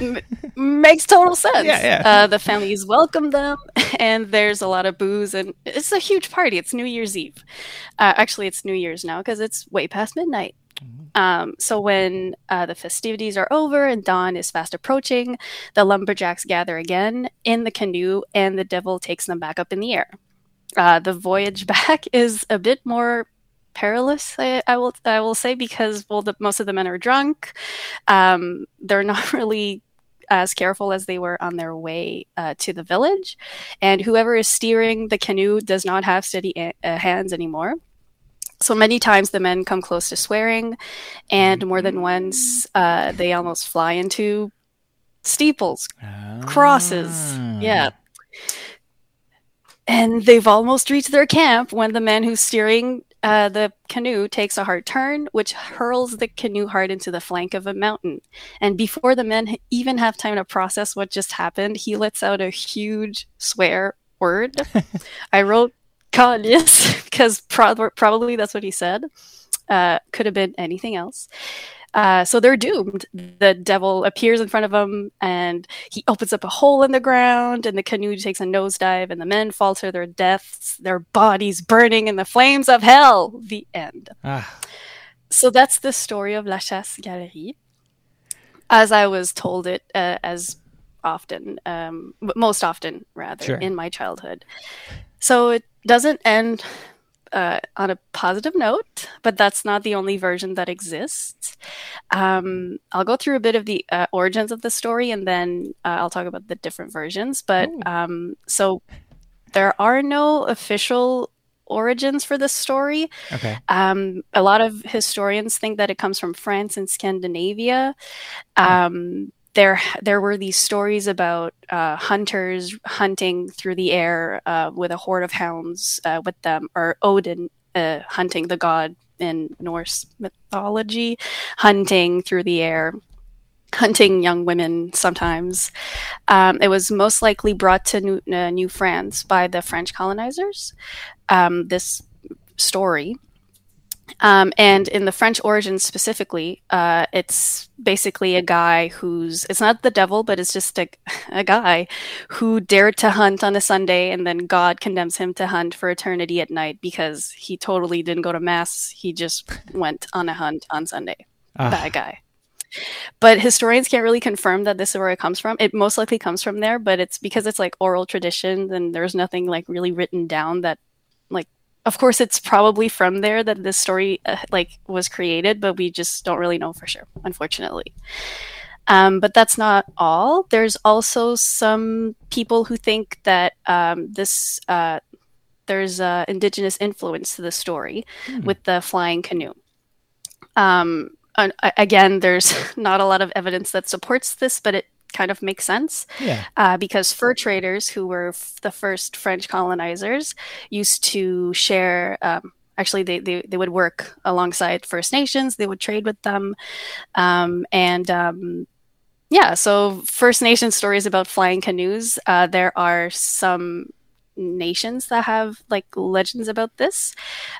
Speaker 4: M- makes total sense.
Speaker 1: Yeah, yeah.
Speaker 4: Uh, the families welcome them, *laughs* and there's a lot of booze, and it's a huge party. It's New Year's Eve. Uh, actually, it's New Year's now because it's way past midnight. Um, so when uh, the festivities are over and dawn is fast approaching, the lumberjacks gather again in the canoe, and the devil takes them back up in the air. Uh, the voyage *laughs* back is a bit more perilous. I, I will I will say because well, the, most of the men are drunk. Um, they're *laughs* not really as careful as they were on their way uh, to the village, and whoever is steering the canoe does not have steady a- uh, hands anymore. So many times the men come close to swearing, and more than once uh, they almost fly into steeples, crosses.
Speaker 1: Ah.
Speaker 4: Yeah. And they've almost reached their camp when the man who's steering uh, the canoe takes a hard turn, which hurls the canoe hard into the flank of a mountain. And before the men even have time to process what just happened, he lets out a huge swear word. *laughs* I wrote "calice" because prob- probably that's what he said. Uh, could have been anything else. Uh, so they're doomed. The devil appears in front of them and he opens up a hole in the ground, and the canoe takes a nosedive, and the men fall to their deaths, their bodies burning in the flames of hell. The end.
Speaker 1: Ah,
Speaker 4: So that's the story of La Chasse Galerie. As I was told it uh, as often, um, most often rather,
Speaker 1: Sure.
Speaker 4: in my childhood. So it doesn't end uh, on a positive note, but that's not the only version that exists. Um, I'll go through a bit of the uh, origins of the story and then uh, I'll talk about the different versions. But um, so there are no official origins for this story.
Speaker 1: okay.
Speaker 4: Um, a lot of historians think that it comes from France and Scandinavia. Um, there, there were these stories about uh, hunters hunting through the air uh, with a horde of hounds uh, with them, or Odin uh, hunting the god in Norse mythology, hunting through the air. Hunting young women sometimes. Um, it was most likely brought to New, uh, New France by the French colonizers. Um, this story um, and in the French origin specifically, uh, it's basically a guy who's, it's not the devil, but it's just a, a guy who dared to hunt on a Sunday and then God condemns him to hunt for eternity at night because he totally didn't go to Mass. He just went on a hunt on Sunday.
Speaker 1: Ah,
Speaker 4: That guy. But historians can't really confirm that this is where it comes from. It most likely comes from there, but it's because it's like oral tradition and there's nothing like really written down that of course it's probably from there that this story uh, like was created, but we just don't really know for sure, unfortunately. Um, but that's not all. There's also some people who think that um, this uh, there's uh, indigenous influence to the story
Speaker 1: Hmm.
Speaker 4: with the flying canoe. Um, again, there's *laughs* not a lot of evidence that supports this, but it kind of makes sense
Speaker 1: yeah.
Speaker 4: uh, because fur traders, who were f- the first French colonizers, used to share. Um, actually, they, they they would work alongside First Nations. They would trade with them, um, and um, yeah. So First Nation stories about flying canoes. Uh, there are some nations that have like legends about this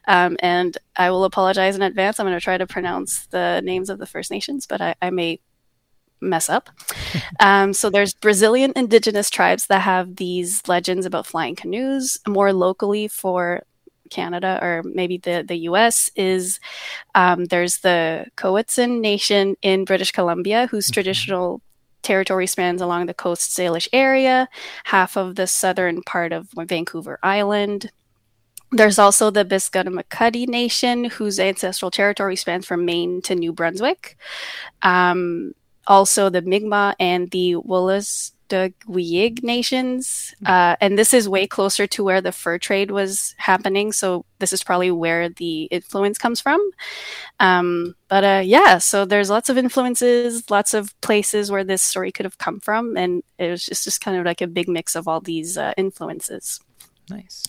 Speaker 4: um, and i will apologize in advance i'm going to try to pronounce the names of the first nations but i, I may mess up. um, so there's Brazilian indigenous tribes that have these legends about flying canoes. More locally for Canada or maybe the the U.S. is um, there's the Cowichan Nation in British Columbia, whose traditional territory spans along the Coast Salish area, half of the southern part of Vancouver Island. There's also the Passamaquoddy Nation, whose ancestral territory spans from Maine to New Brunswick. Um, also, the Mi'kmaq and the Wolastoqiyik nations. Uh, and this is way closer to where the fur trade was happening. So, this is probably where the influence comes from. Um, but uh, yeah, so there's lots of influences, lots of places where this story could have come from. And it was just, just kind of like a big mix of all these uh, influences.
Speaker 1: Nice.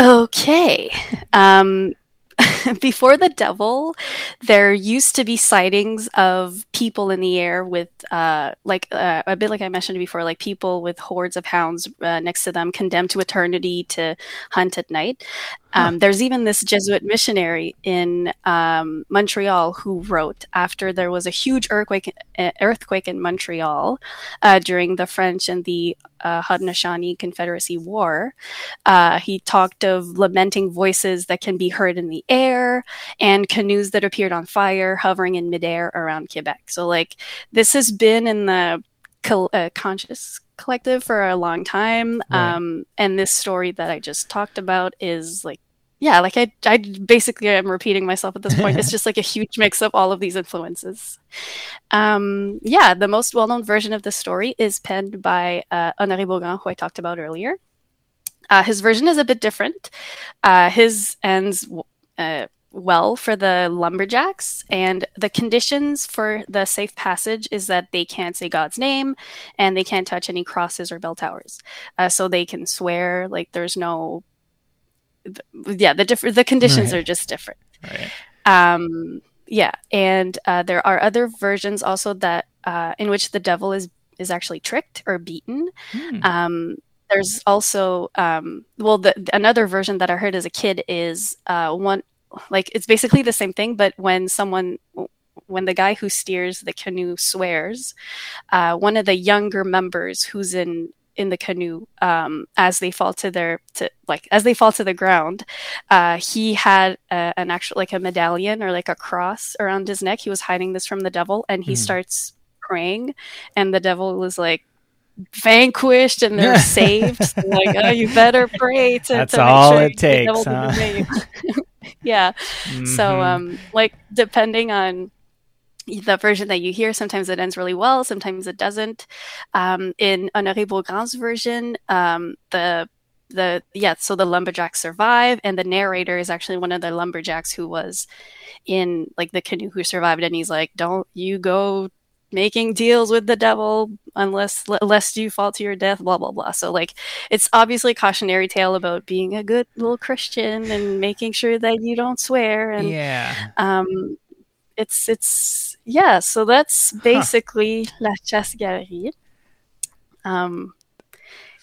Speaker 4: Okay. Um, *laughs* before the devil, there used to be sightings of people in the air with, uh, like uh, a bit like I mentioned before, like people with hordes of hounds uh, next to them, condemned to eternity to hunt at night. Um, There's even this Jesuit missionary in um, Montreal who wrote after there was a huge earthquake earthquake in Montreal uh, during the French and the uh, Haudenosaunee Confederacy War. Uh, he talked of lamenting voices that can be heard in the air and canoes that appeared on fire hovering in midair around Quebec. So, like, this has been in the col- uh, conscious collective for a long time.
Speaker 1: Right.
Speaker 4: Um, and this story that I just talked about is like, yeah, like I, I basically am repeating myself at this point. it's *laughs* just like a huge mix of all of these influences. Um, yeah, the most well known version of the story is penned by uh, Honoré Beaugrand, who I talked about earlier. Uh, his version is a bit different. Uh, his ends uh, well for the lumberjacks, and the conditions for the safe passage is that they can't say God's name and they can't touch any crosses or bell towers. Uh, so they can swear, like there's no. Yeah, the different the conditions
Speaker 1: Right.
Speaker 4: are just different.
Speaker 1: Right.
Speaker 4: Um, yeah, and uh, there are other versions also that uh, in which the devil is is actually tricked or beaten.
Speaker 1: Hmm.
Speaker 4: Um, there's also um, well, the, another version that I heard as a kid is uh, one like it's basically the same thing, but when someone when the guy who steers the canoe swears, uh, one of the younger members who's in in the canoe um, as they fall to their to like as they fall to the ground uh, he had a, an actual like a medallion or like a cross around his neck he was hiding this from the devil and he
Speaker 1: Hmm.
Speaker 4: starts praying and the devil was like vanquished and they're *laughs* saved So, like oh you better pray to,
Speaker 1: That's
Speaker 4: to
Speaker 1: all
Speaker 4: sure
Speaker 1: it takes, huh?
Speaker 4: doesn't get you. yeah so
Speaker 1: Mhm.
Speaker 4: um like depending on the version that you hear sometimes it ends really well sometimes it doesn't um in honoré beaugrand's version um the the yeah so the lumberjacks survive and the narrator is actually one of the lumberjacks who was in like the canoe who survived and he's like don't you go making deals with the devil unless lest you fall to your death blah blah blah so like it's obviously a cautionary tale about being a good little christian and making sure that you don't swear and
Speaker 1: yeah.
Speaker 4: um, it's it's yeah. So that's basically La Chasse Galerie. Um,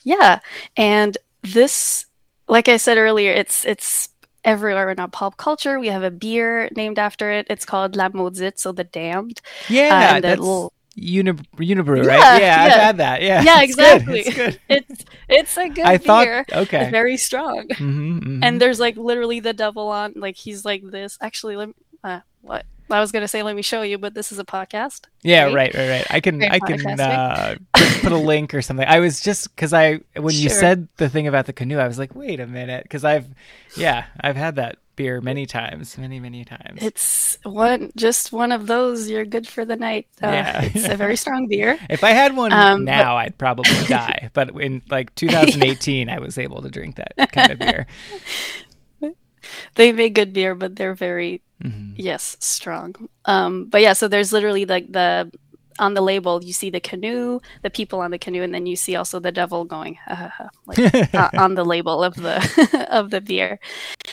Speaker 4: yeah, and this, like I said earlier, it's it's everywhere in our pop culture. We have a beer named after it. It's called La Maudite, so the damned.
Speaker 1: Yeah. that's
Speaker 4: little-
Speaker 1: Unib- Unibroue,
Speaker 4: Yeah,
Speaker 1: right? Yeah, I've had that. Yeah.
Speaker 4: Yeah,
Speaker 1: it's good,
Speaker 4: exactly.
Speaker 1: It's good. *laughs*
Speaker 4: It's it's a good
Speaker 1: I thought
Speaker 4: beer.
Speaker 1: okay.
Speaker 4: It's very strong.
Speaker 1: Mhm, mhm.
Speaker 4: and there's like literally the devil on like he's like this actually let me, uh, what i was gonna say let me show you but this is a podcast
Speaker 1: Yeah,
Speaker 4: right?
Speaker 1: right, right, right. I can,
Speaker 4: Very
Speaker 1: I can uh, put, a link or something. I was just because I when you said the thing about the canoe, I was like, wait a minute, because I've, yeah, I've had that beer many times, many, many times.
Speaker 4: it's one just one of those you're good for the night uh,
Speaker 1: Yeah.
Speaker 4: it's a *laughs* very strong beer
Speaker 1: if I had one
Speaker 4: Um,
Speaker 1: now, I'd probably die. But in like *laughs* 2018, I was able to drink that kind of beer. *laughs*
Speaker 4: they make good beer but they're very
Speaker 1: Mhm.
Speaker 4: yes strong um but yeah so there's literally like the on the label you see the canoe the people on the canoe and then you see also the devil going ha, ha, ha, like *laughs* uh, on the label of the *laughs* of the beer.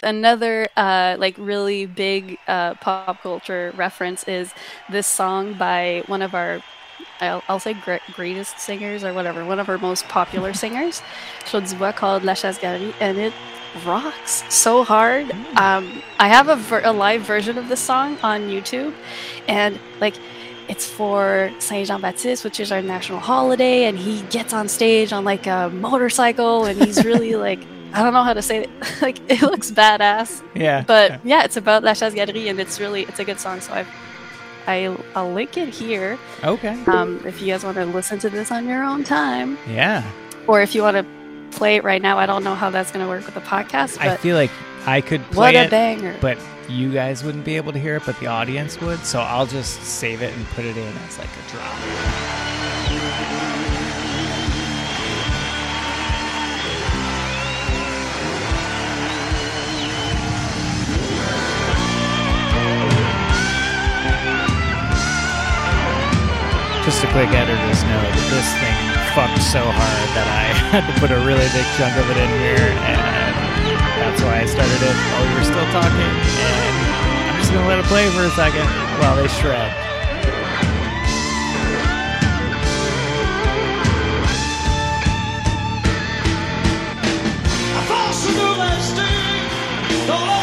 Speaker 4: Another uh, like really big uh, pop culture reference is this song by one of our I'll, I'll say gre- greatest singers or whatever, one of our most popular *laughs* singers, Claude Dubois, called La Chasse Galerie, and it rocks so hard. Um, I have a, ver- a live version of this song on YouTube, and like it's for Saint Jean Baptiste, which is our national holiday, and he gets on stage on like a motorcycle, and he's really *laughs* like I don't know how to say it, *laughs* like it looks badass.
Speaker 1: yeah,
Speaker 4: But yeah, it's about La Chasse Galerie, and it's really it's a good song. So I've I, I'll link it here
Speaker 1: okay,
Speaker 4: um, if you guys want to listen to this on your own time,
Speaker 1: yeah.
Speaker 4: or if you want to play it right now. I don't know how that's going to work with the podcast,
Speaker 1: I feel like I could
Speaker 4: what
Speaker 1: play
Speaker 4: a
Speaker 1: it,
Speaker 4: banger!
Speaker 1: but you guys wouldn't be able to hear it, but the audience would. So I'll just save it and put it in as like a drop. Just a quick editor's note. This thing fucked so hard that I *laughs* had to put a really big chunk of it in here, and That's why I started it while we were still talking, and I'm just gonna let it play for a second while they shred.
Speaker 6: De rester dans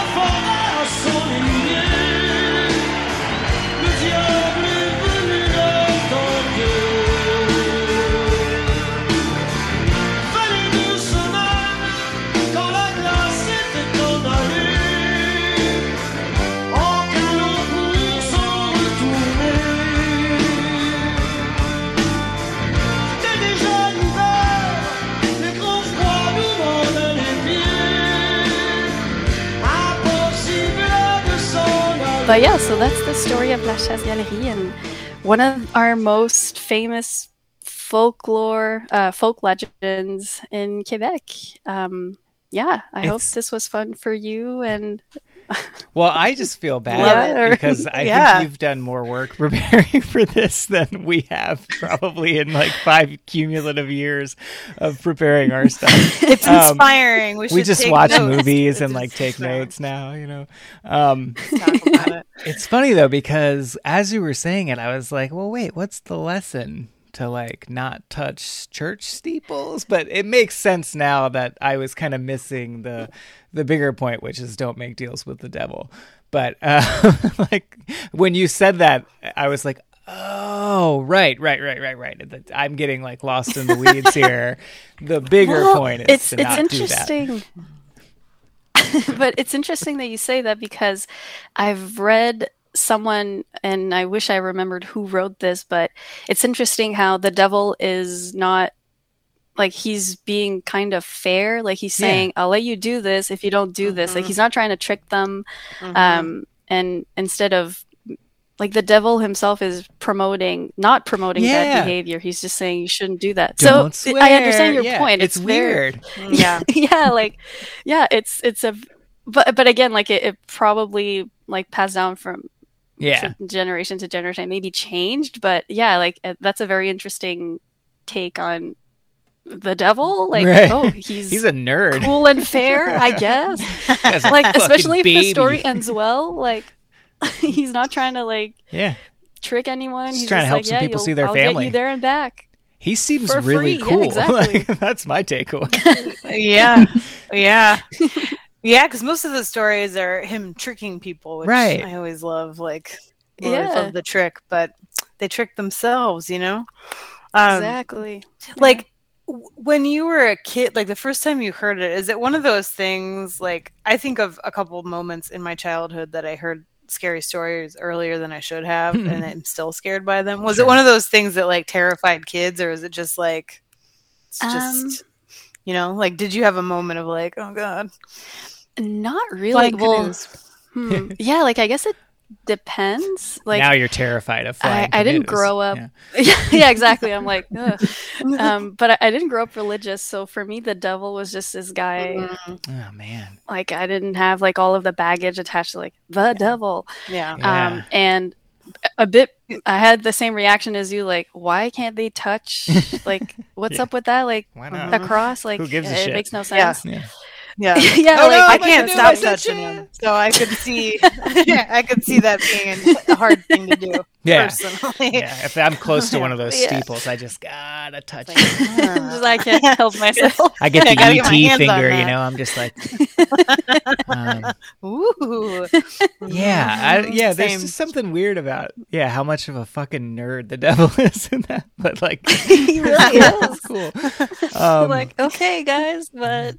Speaker 4: But yeah, so that's the story of La Chasse Galerie and one of our most famous folklore, uh, folk legends in Quebec. Um, yeah, I hope this was fun for you and
Speaker 1: Well, I just feel bad
Speaker 4: Love it.
Speaker 1: because I
Speaker 2: Yeah.
Speaker 1: think you've done more work preparing *laughs* for this than we have probably in like five cumulative years of preparing our stuff. *laughs*
Speaker 2: It's
Speaker 1: Um,
Speaker 2: inspiring. we,
Speaker 1: we just
Speaker 2: take
Speaker 1: watch
Speaker 2: notes.
Speaker 1: movies
Speaker 2: It's
Speaker 1: and like take
Speaker 2: inspiring.
Speaker 1: notes now, you know. Um,
Speaker 2: it. *laughs*
Speaker 1: it's funny though because as you were saying it, I was like, "Well, wait, what's the lesson to like not touch church steeples?" But it makes sense now that I was kind of missing the the bigger point, which is don't make deals with the devil. But uh, *laughs* like when you said that, I was like, "Oh, right, right, right, right, right." I'm getting like lost in the weeds here. The *laughs* bigger
Speaker 4: Well,
Speaker 1: point is
Speaker 4: it's
Speaker 1: to
Speaker 4: it's
Speaker 1: not do that.
Speaker 4: interesting. *laughs* but it's interesting that you say that because I've read someone and I wish I remembered who wrote this, but it's interesting how the devil is not like he's being kind of fair. Like he's
Speaker 1: Yeah.
Speaker 4: saying, I'll let you do this if you don't do this. Like
Speaker 2: Mhm.
Speaker 4: he's not trying to trick them.
Speaker 2: Mhm.
Speaker 4: Um and instead of like the devil himself is promoting not promoting
Speaker 1: Yeah.
Speaker 4: bad behavior. He's just saying you shouldn't do that.
Speaker 1: Don't
Speaker 4: so
Speaker 1: swear.
Speaker 4: I understand your
Speaker 1: Yeah,
Speaker 4: point.
Speaker 1: It's,
Speaker 4: very-
Speaker 1: weird. *laughs*
Speaker 2: yeah. *laughs*
Speaker 4: yeah like yeah it's it's a but but again like it, it probably like passed down from
Speaker 1: Yeah.
Speaker 4: to generation to generation maybe changed but yeah like uh, that's a very interesting take on the devil like
Speaker 1: Right.
Speaker 4: oh *laughs* he's,
Speaker 1: He's a nerd.
Speaker 4: cool and fair i *laughs* guess like
Speaker 1: fucking
Speaker 4: especially if the story ends well like *laughs* he's not trying to like
Speaker 1: Yeah.
Speaker 4: trick anyone
Speaker 1: Just
Speaker 4: he's
Speaker 1: trying to help
Speaker 4: like,
Speaker 1: some
Speaker 4: yeah,
Speaker 1: people see their
Speaker 4: I'll get
Speaker 1: family.
Speaker 4: you there and back
Speaker 1: He seems
Speaker 4: For
Speaker 1: really
Speaker 4: free. Yeah,
Speaker 1: cool.
Speaker 4: exactly.
Speaker 1: Like, that's my takeaway.
Speaker 2: yeah, yeah, yeah. Because most of the stories are him tricking people, which
Speaker 1: Right.
Speaker 2: I always love. Like, I always
Speaker 4: Yeah.
Speaker 2: love the trick, but they trick themselves, you know. Um,
Speaker 4: exactly
Speaker 2: Like w- when you were a kid, like the first time you heard it, is it one of those things? Like I think of a couple moments in my childhood that I heard scary stories earlier than I should have, and I'm still scared by them. Was
Speaker 1: Sure.
Speaker 2: it one of those things that like terrified kids, or is it just like it's
Speaker 4: Um,
Speaker 2: just you know, like did you have a moment of like, oh god,
Speaker 4: not really well? Hmm. *laughs* yeah, like I guess it depends. Like
Speaker 1: now you're terrified of
Speaker 4: I,
Speaker 1: flying.
Speaker 4: I didn't grow up.
Speaker 1: Yeah. *laughs*
Speaker 4: Yeah, *laughs* yeah, exactly. I'm like, *laughs* Ugh. um, but I, I didn't grow up religious, so for me, the devil was just this guy.
Speaker 2: Mhm.
Speaker 1: Oh man.
Speaker 4: Like I didn't have like all of the baggage attached to like the devil.
Speaker 2: Yeah.
Speaker 1: Yeah.
Speaker 4: Um, and a bit, I had the same reaction as you. Like, why can't they touch? Like, what's
Speaker 1: Yeah.
Speaker 4: up with that? Like
Speaker 1: Why
Speaker 2: Mhm.
Speaker 1: not?
Speaker 4: a cross? Like,
Speaker 1: Who gives a
Speaker 4: it makes no sense.
Speaker 1: Yeah.
Speaker 2: Yeah. *laughs*
Speaker 4: Yeah,
Speaker 1: Oh,
Speaker 4: like
Speaker 1: no,
Speaker 2: I can't stop touching
Speaker 1: itching.
Speaker 2: him, so I could see. *laughs* yeah, I could see that being a hard thing to do.
Speaker 1: Yeah.
Speaker 2: Personally.
Speaker 1: Yeah. If I'm close to one of *laughs* those
Speaker 4: Yeah.
Speaker 1: steeples, I just gotta touch
Speaker 2: Like,
Speaker 1: it.
Speaker 4: just I can't help myself.
Speaker 1: I get the
Speaker 2: gotta get
Speaker 1: ET finger, you know. I'm just like, um,
Speaker 2: Ooh.
Speaker 1: yeah, I, yeah. There's just something weird about, yeah, how much of a fucking nerd the devil is in that. But like,
Speaker 4: he really is.
Speaker 1: cool. Um,
Speaker 4: like, okay, guys, but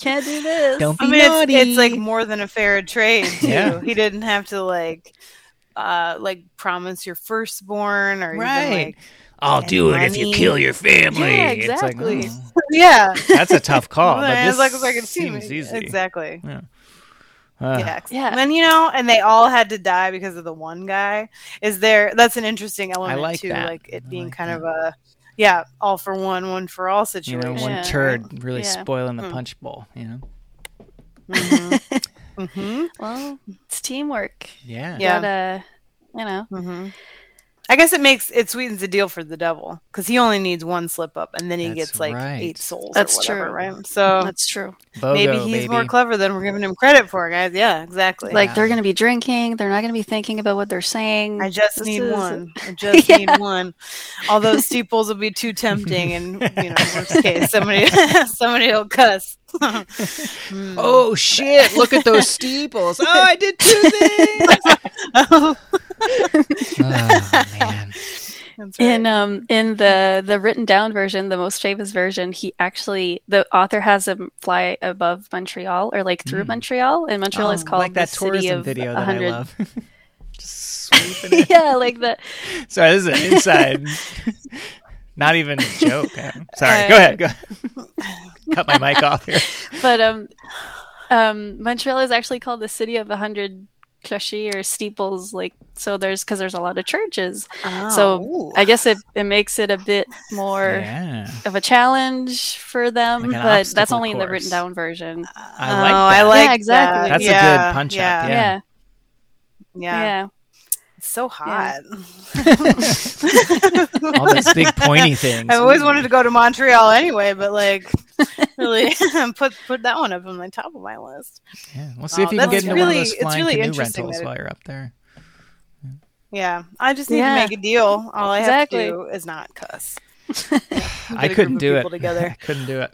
Speaker 4: can't do this.
Speaker 1: don't be
Speaker 2: I mean,
Speaker 1: naughty.
Speaker 2: it's, it's like more than a fair trade. Too.
Speaker 1: Yeah.
Speaker 2: He didn't have to like, uh, like promise your firstborn or
Speaker 1: Right.
Speaker 2: even like,
Speaker 1: I'll do it if you kill your family.
Speaker 4: Yeah,
Speaker 1: It's like,
Speaker 4: exactly.
Speaker 1: oh, *laughs*
Speaker 2: yeah.
Speaker 1: that's a tough call. but *laughs*
Speaker 2: it's
Speaker 1: this
Speaker 2: like it's like it
Speaker 1: seems
Speaker 2: seems
Speaker 1: easy.
Speaker 2: exactly.
Speaker 1: Uh,
Speaker 2: yeah.
Speaker 4: Yeah.
Speaker 2: And you know, and they all had to die because of the one guy. Is there? That's an interesting element I
Speaker 1: like
Speaker 2: too,
Speaker 1: that.
Speaker 2: like it
Speaker 1: I
Speaker 2: being
Speaker 1: like
Speaker 2: kind
Speaker 1: that.
Speaker 2: of a yeah, all for one, one for all
Speaker 1: You
Speaker 2: situation.
Speaker 1: know, one
Speaker 4: Yeah.
Speaker 1: turd really
Speaker 4: Yeah.
Speaker 1: spoiling the
Speaker 2: Hmm.
Speaker 1: punch bowl. You know.
Speaker 2: hmm *laughs* hmm
Speaker 4: Well, it's teamwork.
Speaker 1: Yeah.
Speaker 2: Yeah.
Speaker 4: Gotta, you know.
Speaker 2: hmm I guess it makes it sweetens the deal for the devil because he only needs one slip up and then he
Speaker 1: That's
Speaker 2: gets like
Speaker 1: right.
Speaker 2: eight souls.
Speaker 4: That's
Speaker 2: or whatever,
Speaker 4: true.
Speaker 2: right? So
Speaker 4: That's true.
Speaker 1: Bogo,
Speaker 2: maybe he's
Speaker 1: baby.
Speaker 2: more clever than we're giving him credit for, guys. Yeah, exactly.
Speaker 4: Like they're gonna be drinking. They're not gonna be thinking about what they're saying.
Speaker 2: I just
Speaker 4: This
Speaker 2: need
Speaker 4: is-
Speaker 2: one. I *laughs* just
Speaker 4: Yeah.
Speaker 2: need one. All those steeples will be too tempting, and you know, worst case, somebody *laughs* somebody will cuss. *laughs* Hmm.
Speaker 1: Oh shit! Look at those steeples. Oh, I did two things. Oh man.
Speaker 2: That's
Speaker 4: In um in the the written down version, the most famous version, he actually the author has him fly above Montreal or like through
Speaker 1: Mm.
Speaker 4: Montreal, and Montreal is
Speaker 2: Oh,
Speaker 4: called
Speaker 1: like that
Speaker 4: the city
Speaker 1: tourism
Speaker 4: of
Speaker 1: video that I love. *laughs* Just sweeping *laughs*
Speaker 4: yeah, like the *laughs*
Speaker 1: Sorry, this is an inside. Not even a joke. I'm sorry.
Speaker 4: Uh,
Speaker 1: Go ahead. Go. Cut my mic off here.
Speaker 4: but um um Montreal is actually called the city of a hundred clochers or steeples like so there's because there's a lot of churches oh, so
Speaker 2: Ooh.
Speaker 4: i guess it, it makes it a bit more
Speaker 1: Yeah,
Speaker 4: of a challenge for them
Speaker 1: Like
Speaker 4: but that's
Speaker 1: obstacle
Speaker 4: only in the written down version
Speaker 1: I like
Speaker 2: oh,
Speaker 1: that.
Speaker 2: I like
Speaker 4: Yeah, exactly.
Speaker 2: that.
Speaker 1: That's a good punch up,
Speaker 2: yeah,
Speaker 1: Yeah.
Speaker 4: yeah
Speaker 2: yeah.
Speaker 4: yeah,
Speaker 2: It's so hot. *laughs*
Speaker 1: all those big pointy things.
Speaker 2: I always wanted to go to Montreal anyway, but like, *laughs* really, *laughs* put put that one up on the top of my list.
Speaker 1: Yeah, we'll see oh, if
Speaker 2: Oh,
Speaker 1: you can get into one of
Speaker 2: really-
Speaker 1: those
Speaker 2: it's
Speaker 1: flying
Speaker 2: really
Speaker 1: canoe
Speaker 2: interesting
Speaker 1: rentals
Speaker 2: it-
Speaker 1: while you're up there.
Speaker 2: Yeah, I just need
Speaker 4: Yeah.
Speaker 2: to make a deal. All I have to do is not cuss.
Speaker 1: I couldn't do it.
Speaker 2: together.
Speaker 1: I couldn't do it.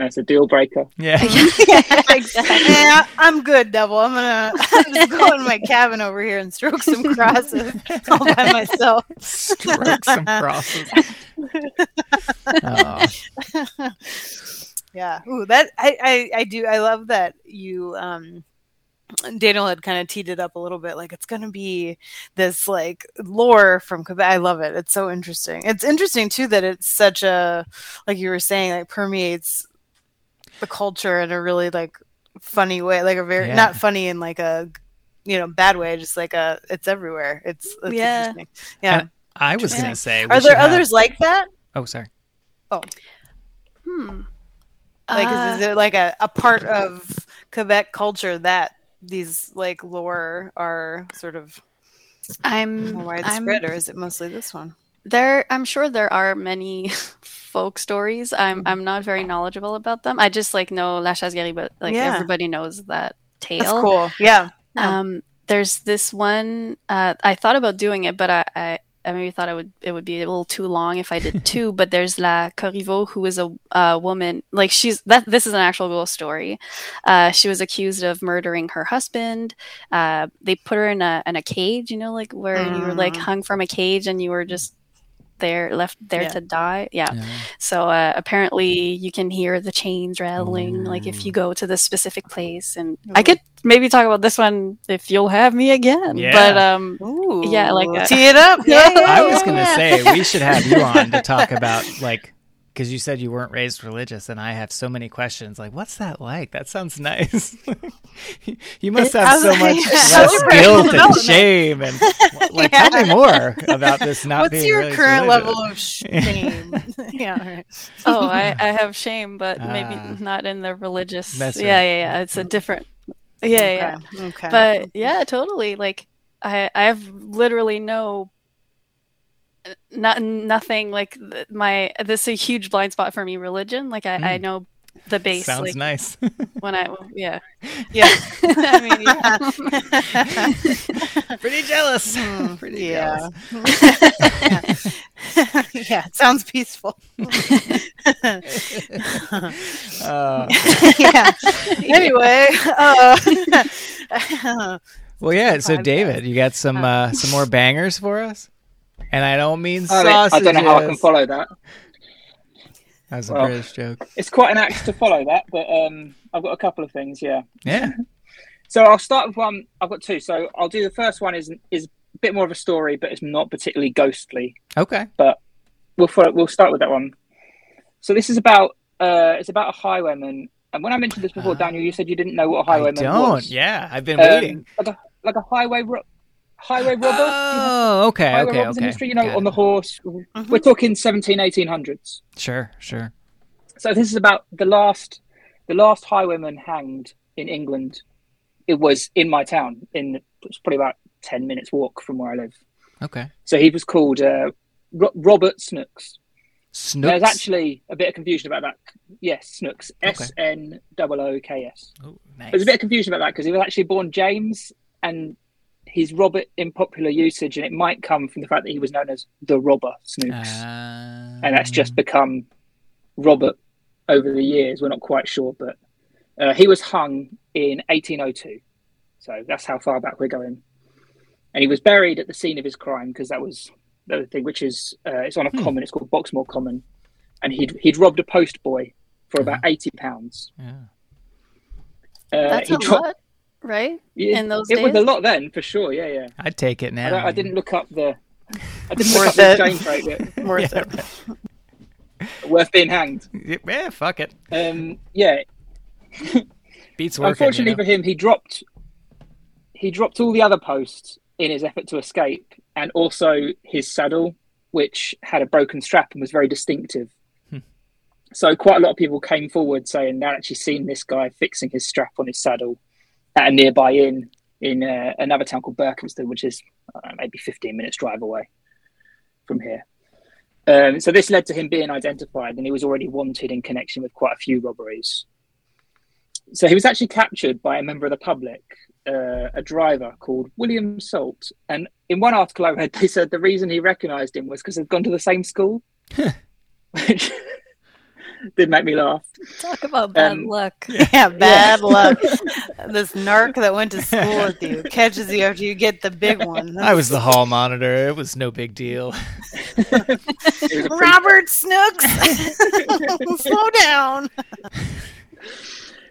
Speaker 3: That's a deal breaker. *laughs* *laughs*
Speaker 1: Yeah.
Speaker 4: exactly
Speaker 2: yeah, I'm good, devil. I'm gonna *laughs* just go in my cabin over here and stroke some crosses all by myself.
Speaker 1: Stroke some crosses. Oh,
Speaker 2: Yeah. Ooh, that I, I I do I love that you um Daniel had kind of teed it up a little bit like it's going to be this like lore from Quebec. I love it. It's so interesting. It's interesting too that it's such a like you were saying like permeates the culture in a really like funny way, like a very
Speaker 1: Yeah.
Speaker 2: not funny in like a you know bad way, just like a it's everywhere. It's, it's
Speaker 4: Yeah.
Speaker 2: interesting. Yeah.
Speaker 1: I was gonna say.
Speaker 2: Are
Speaker 1: should
Speaker 2: there
Speaker 1: have-
Speaker 2: others like that?
Speaker 1: Oh, sorry.
Speaker 4: Oh, hmm.
Speaker 2: Like,
Speaker 4: Uh,
Speaker 2: is there like a, a part of Quebec culture that these like lore are sort of
Speaker 4: i'm
Speaker 2: more
Speaker 4: I'm-
Speaker 2: widespread, or is it mostly this one?
Speaker 4: There, I'm sure there are many *laughs* folk stories. I'm I'm not very knowledgeable about them. I just like know La Chasse but like
Speaker 2: Yeah.
Speaker 4: everybody knows that tale.
Speaker 2: That's cool. Yeah.
Speaker 4: Um, there's this one. Uh, I thought about doing it, but I, I I maybe thought it would it would be a little too long if I did *laughs* two. but there's La Corriveau, who is a, a woman. Like she's that. This is an actual real story. Uh, she was accused of murdering her husband. Uh, they put her in a in a cage. You know, like where you were like
Speaker 2: Mm.
Speaker 4: hung from a cage and you were just there left there
Speaker 2: Yeah.
Speaker 4: to die. Yeah.
Speaker 1: Yeah.
Speaker 4: So uh, apparently you can hear the chains rattling, like if you go to this specific place. And I could maybe talk about this one if you'll have me again.
Speaker 1: Yeah.
Speaker 4: But um,
Speaker 2: Ooh.
Speaker 4: Yeah, like a-
Speaker 2: tee it up. *laughs* Yeah. yeah,
Speaker 1: I was gonna
Speaker 2: yeah.
Speaker 1: say we should have you on to talk about like because you said you weren't raised religious, and I have so many questions. Like, what's that like? That sounds nice. *laughs* you must have so
Speaker 2: I
Speaker 1: much
Speaker 2: like- *laughs*
Speaker 1: less guilt and shame, and *laughs* like, tell me more about this. Not
Speaker 2: What's
Speaker 1: being
Speaker 2: your
Speaker 1: raised
Speaker 2: current
Speaker 1: religious.
Speaker 2: level of shame? yeah. Right.
Speaker 4: oh, I, I have shame, but maybe
Speaker 1: Ah.
Speaker 4: not in the religious.
Speaker 1: That's
Speaker 4: yeah, yeah, yeah. It's a different. Yeah, yeah.
Speaker 2: Okay. okay.
Speaker 4: But yeah, totally. Like I, I have literally no. Not nothing like my. This is a huge blind spot for me. Religion, like I, I
Speaker 1: Mm.
Speaker 4: know the base.
Speaker 1: Sounds
Speaker 4: like
Speaker 1: nice.
Speaker 4: when I, yeah. *laughs*
Speaker 2: yeah. *laughs*
Speaker 4: I mean, yeah. *laughs*
Speaker 1: Pretty jealous.
Speaker 2: Hmm,
Speaker 1: Pretty
Speaker 2: yeah.
Speaker 1: jealous.
Speaker 2: yeah. It sounds peaceful.
Speaker 1: Uh,
Speaker 2: yeah. Anyway, uh,
Speaker 1: well, yeah. So, David, you got some uh, some more bangers for us? And I don't mean
Speaker 3: I, mean, I don't know how I can follow that.
Speaker 1: That was a
Speaker 3: Well.
Speaker 1: British joke.
Speaker 3: It's quite an act to follow that, but um, I've got a couple of things. Yeah.
Speaker 1: Yeah. *laughs*
Speaker 3: So I'll start with one. I've got two. So I'll do the first one is is a bit more of a story, but it's not particularly ghostly.
Speaker 1: Okay.
Speaker 3: But we'll follow, we'll start with that one. So this is about uh, it's about a highwayman. And when I mentioned this before,
Speaker 1: Ah.
Speaker 3: Daniel, you said you didn't know what a highwayman
Speaker 1: don't.
Speaker 3: was.
Speaker 1: Yeah, I've been
Speaker 3: Um,
Speaker 1: waiting.
Speaker 3: like a like a highway ro- highway robber.
Speaker 1: Oh, okay,
Speaker 3: highway
Speaker 1: okay, okay.
Speaker 3: the street, you know,
Speaker 1: Got
Speaker 3: on
Speaker 1: it.
Speaker 3: the horse.
Speaker 2: Mhm.
Speaker 3: We're talking 17, 1800s.
Speaker 1: Sure, sure.
Speaker 3: So this is about the last, the last highwayman hanged in England. It was in my town. In it's probably about ten minutes walk from where I live.
Speaker 1: Okay.
Speaker 3: So he was called uh, Ro- Robert Snooks.
Speaker 1: Snooks.
Speaker 3: There's actually a bit of confusion about that. Yes, Snooks.
Speaker 1: Okay.
Speaker 3: S N O O K S.
Speaker 1: Oh, nice.
Speaker 3: There's a bit of confusion about that because he was actually born James and he's Robert in popular usage, and it might come from the fact that he was known as the Robber Snooks,
Speaker 1: Uh,
Speaker 3: and that's just become Robert over the years. We're not quite sure, but uh, he was hung in 1802, so that's how far back we're going. And he was buried at the scene of his crime because that was the other thing, which is uh, it's on a
Speaker 1: Hmm.
Speaker 3: common. It's called Boxmoor Common, and he'd he'd robbed a post boy for about eighty pounds.
Speaker 1: Yeah.
Speaker 3: Uh,
Speaker 4: That's
Speaker 3: he
Speaker 4: a
Speaker 3: dropped-
Speaker 4: lot, right?
Speaker 3: Yeah,
Speaker 4: in those
Speaker 3: it was a lot then, for sure. Yeah, yeah.
Speaker 1: I'd take it now.
Speaker 3: I, I didn't look up the. I didn't look
Speaker 2: Worth
Speaker 3: up the exchange rate. But *laughs*
Speaker 2: Worth
Speaker 1: Yeah.
Speaker 2: it. *laughs*
Speaker 3: worth being hanged.
Speaker 1: Yeah, fuck it.
Speaker 3: Um, yeah. *laughs*
Speaker 1: Beats working.
Speaker 3: Unfortunately
Speaker 1: you know?
Speaker 3: for him, he dropped. He dropped all the other posts in his effort to escape, and also his saddle, which had a broken strap and was very distinctive.
Speaker 1: Hmm.
Speaker 3: So quite a lot of people came forward saying they'd actually seen this guy fixing his strap on his saddle at a nearby inn in uh, another town called Berkhamsted, which is uh, maybe 15 minutes drive away from here. Um, so this led to him being identified, and he was already wanted in connection with quite a few robberies. So he was actually captured by a member of the public, uh, a driver called William Salt. And in one article I read, they said the reason he recognised him was because they'd gone to the same school, which *laughs* did make me laugh.
Speaker 4: Talk about bad
Speaker 3: Um,
Speaker 4: luck. *laughs*
Speaker 2: Yeah, bad luck. *laughs* this narc that went to school with you catches you after you get the big one.
Speaker 1: I was the hall monitor. It was no big deal.
Speaker 3: It was a pre-
Speaker 2: Robert Snooks. Slow down.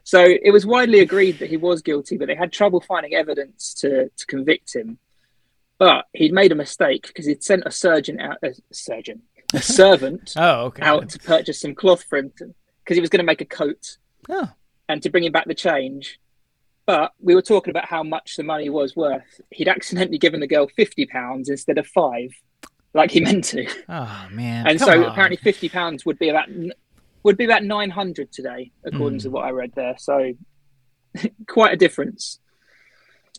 Speaker 3: So it was widely agreed that he was guilty, but they had trouble finding evidence to, to convict him. But he'd made a mistake because he'd sent a surgeon out, a surgeon, a servant *laughs*
Speaker 1: Oh, okay.
Speaker 3: out to purchase some cloth for him because he was going to make a coat
Speaker 1: Oh,
Speaker 3: and to bring him back the change. But we were talking about how much the money was worth. He'd accidentally given the girl fifty pounds instead of five, like he meant to. *laughs*
Speaker 1: oh man.
Speaker 3: and
Speaker 1: Come
Speaker 3: so
Speaker 1: on.
Speaker 3: apparently fifty pounds would be about would be about nine hundred today, according
Speaker 1: Hmm.
Speaker 3: to what I read there. So *laughs* quite a difference.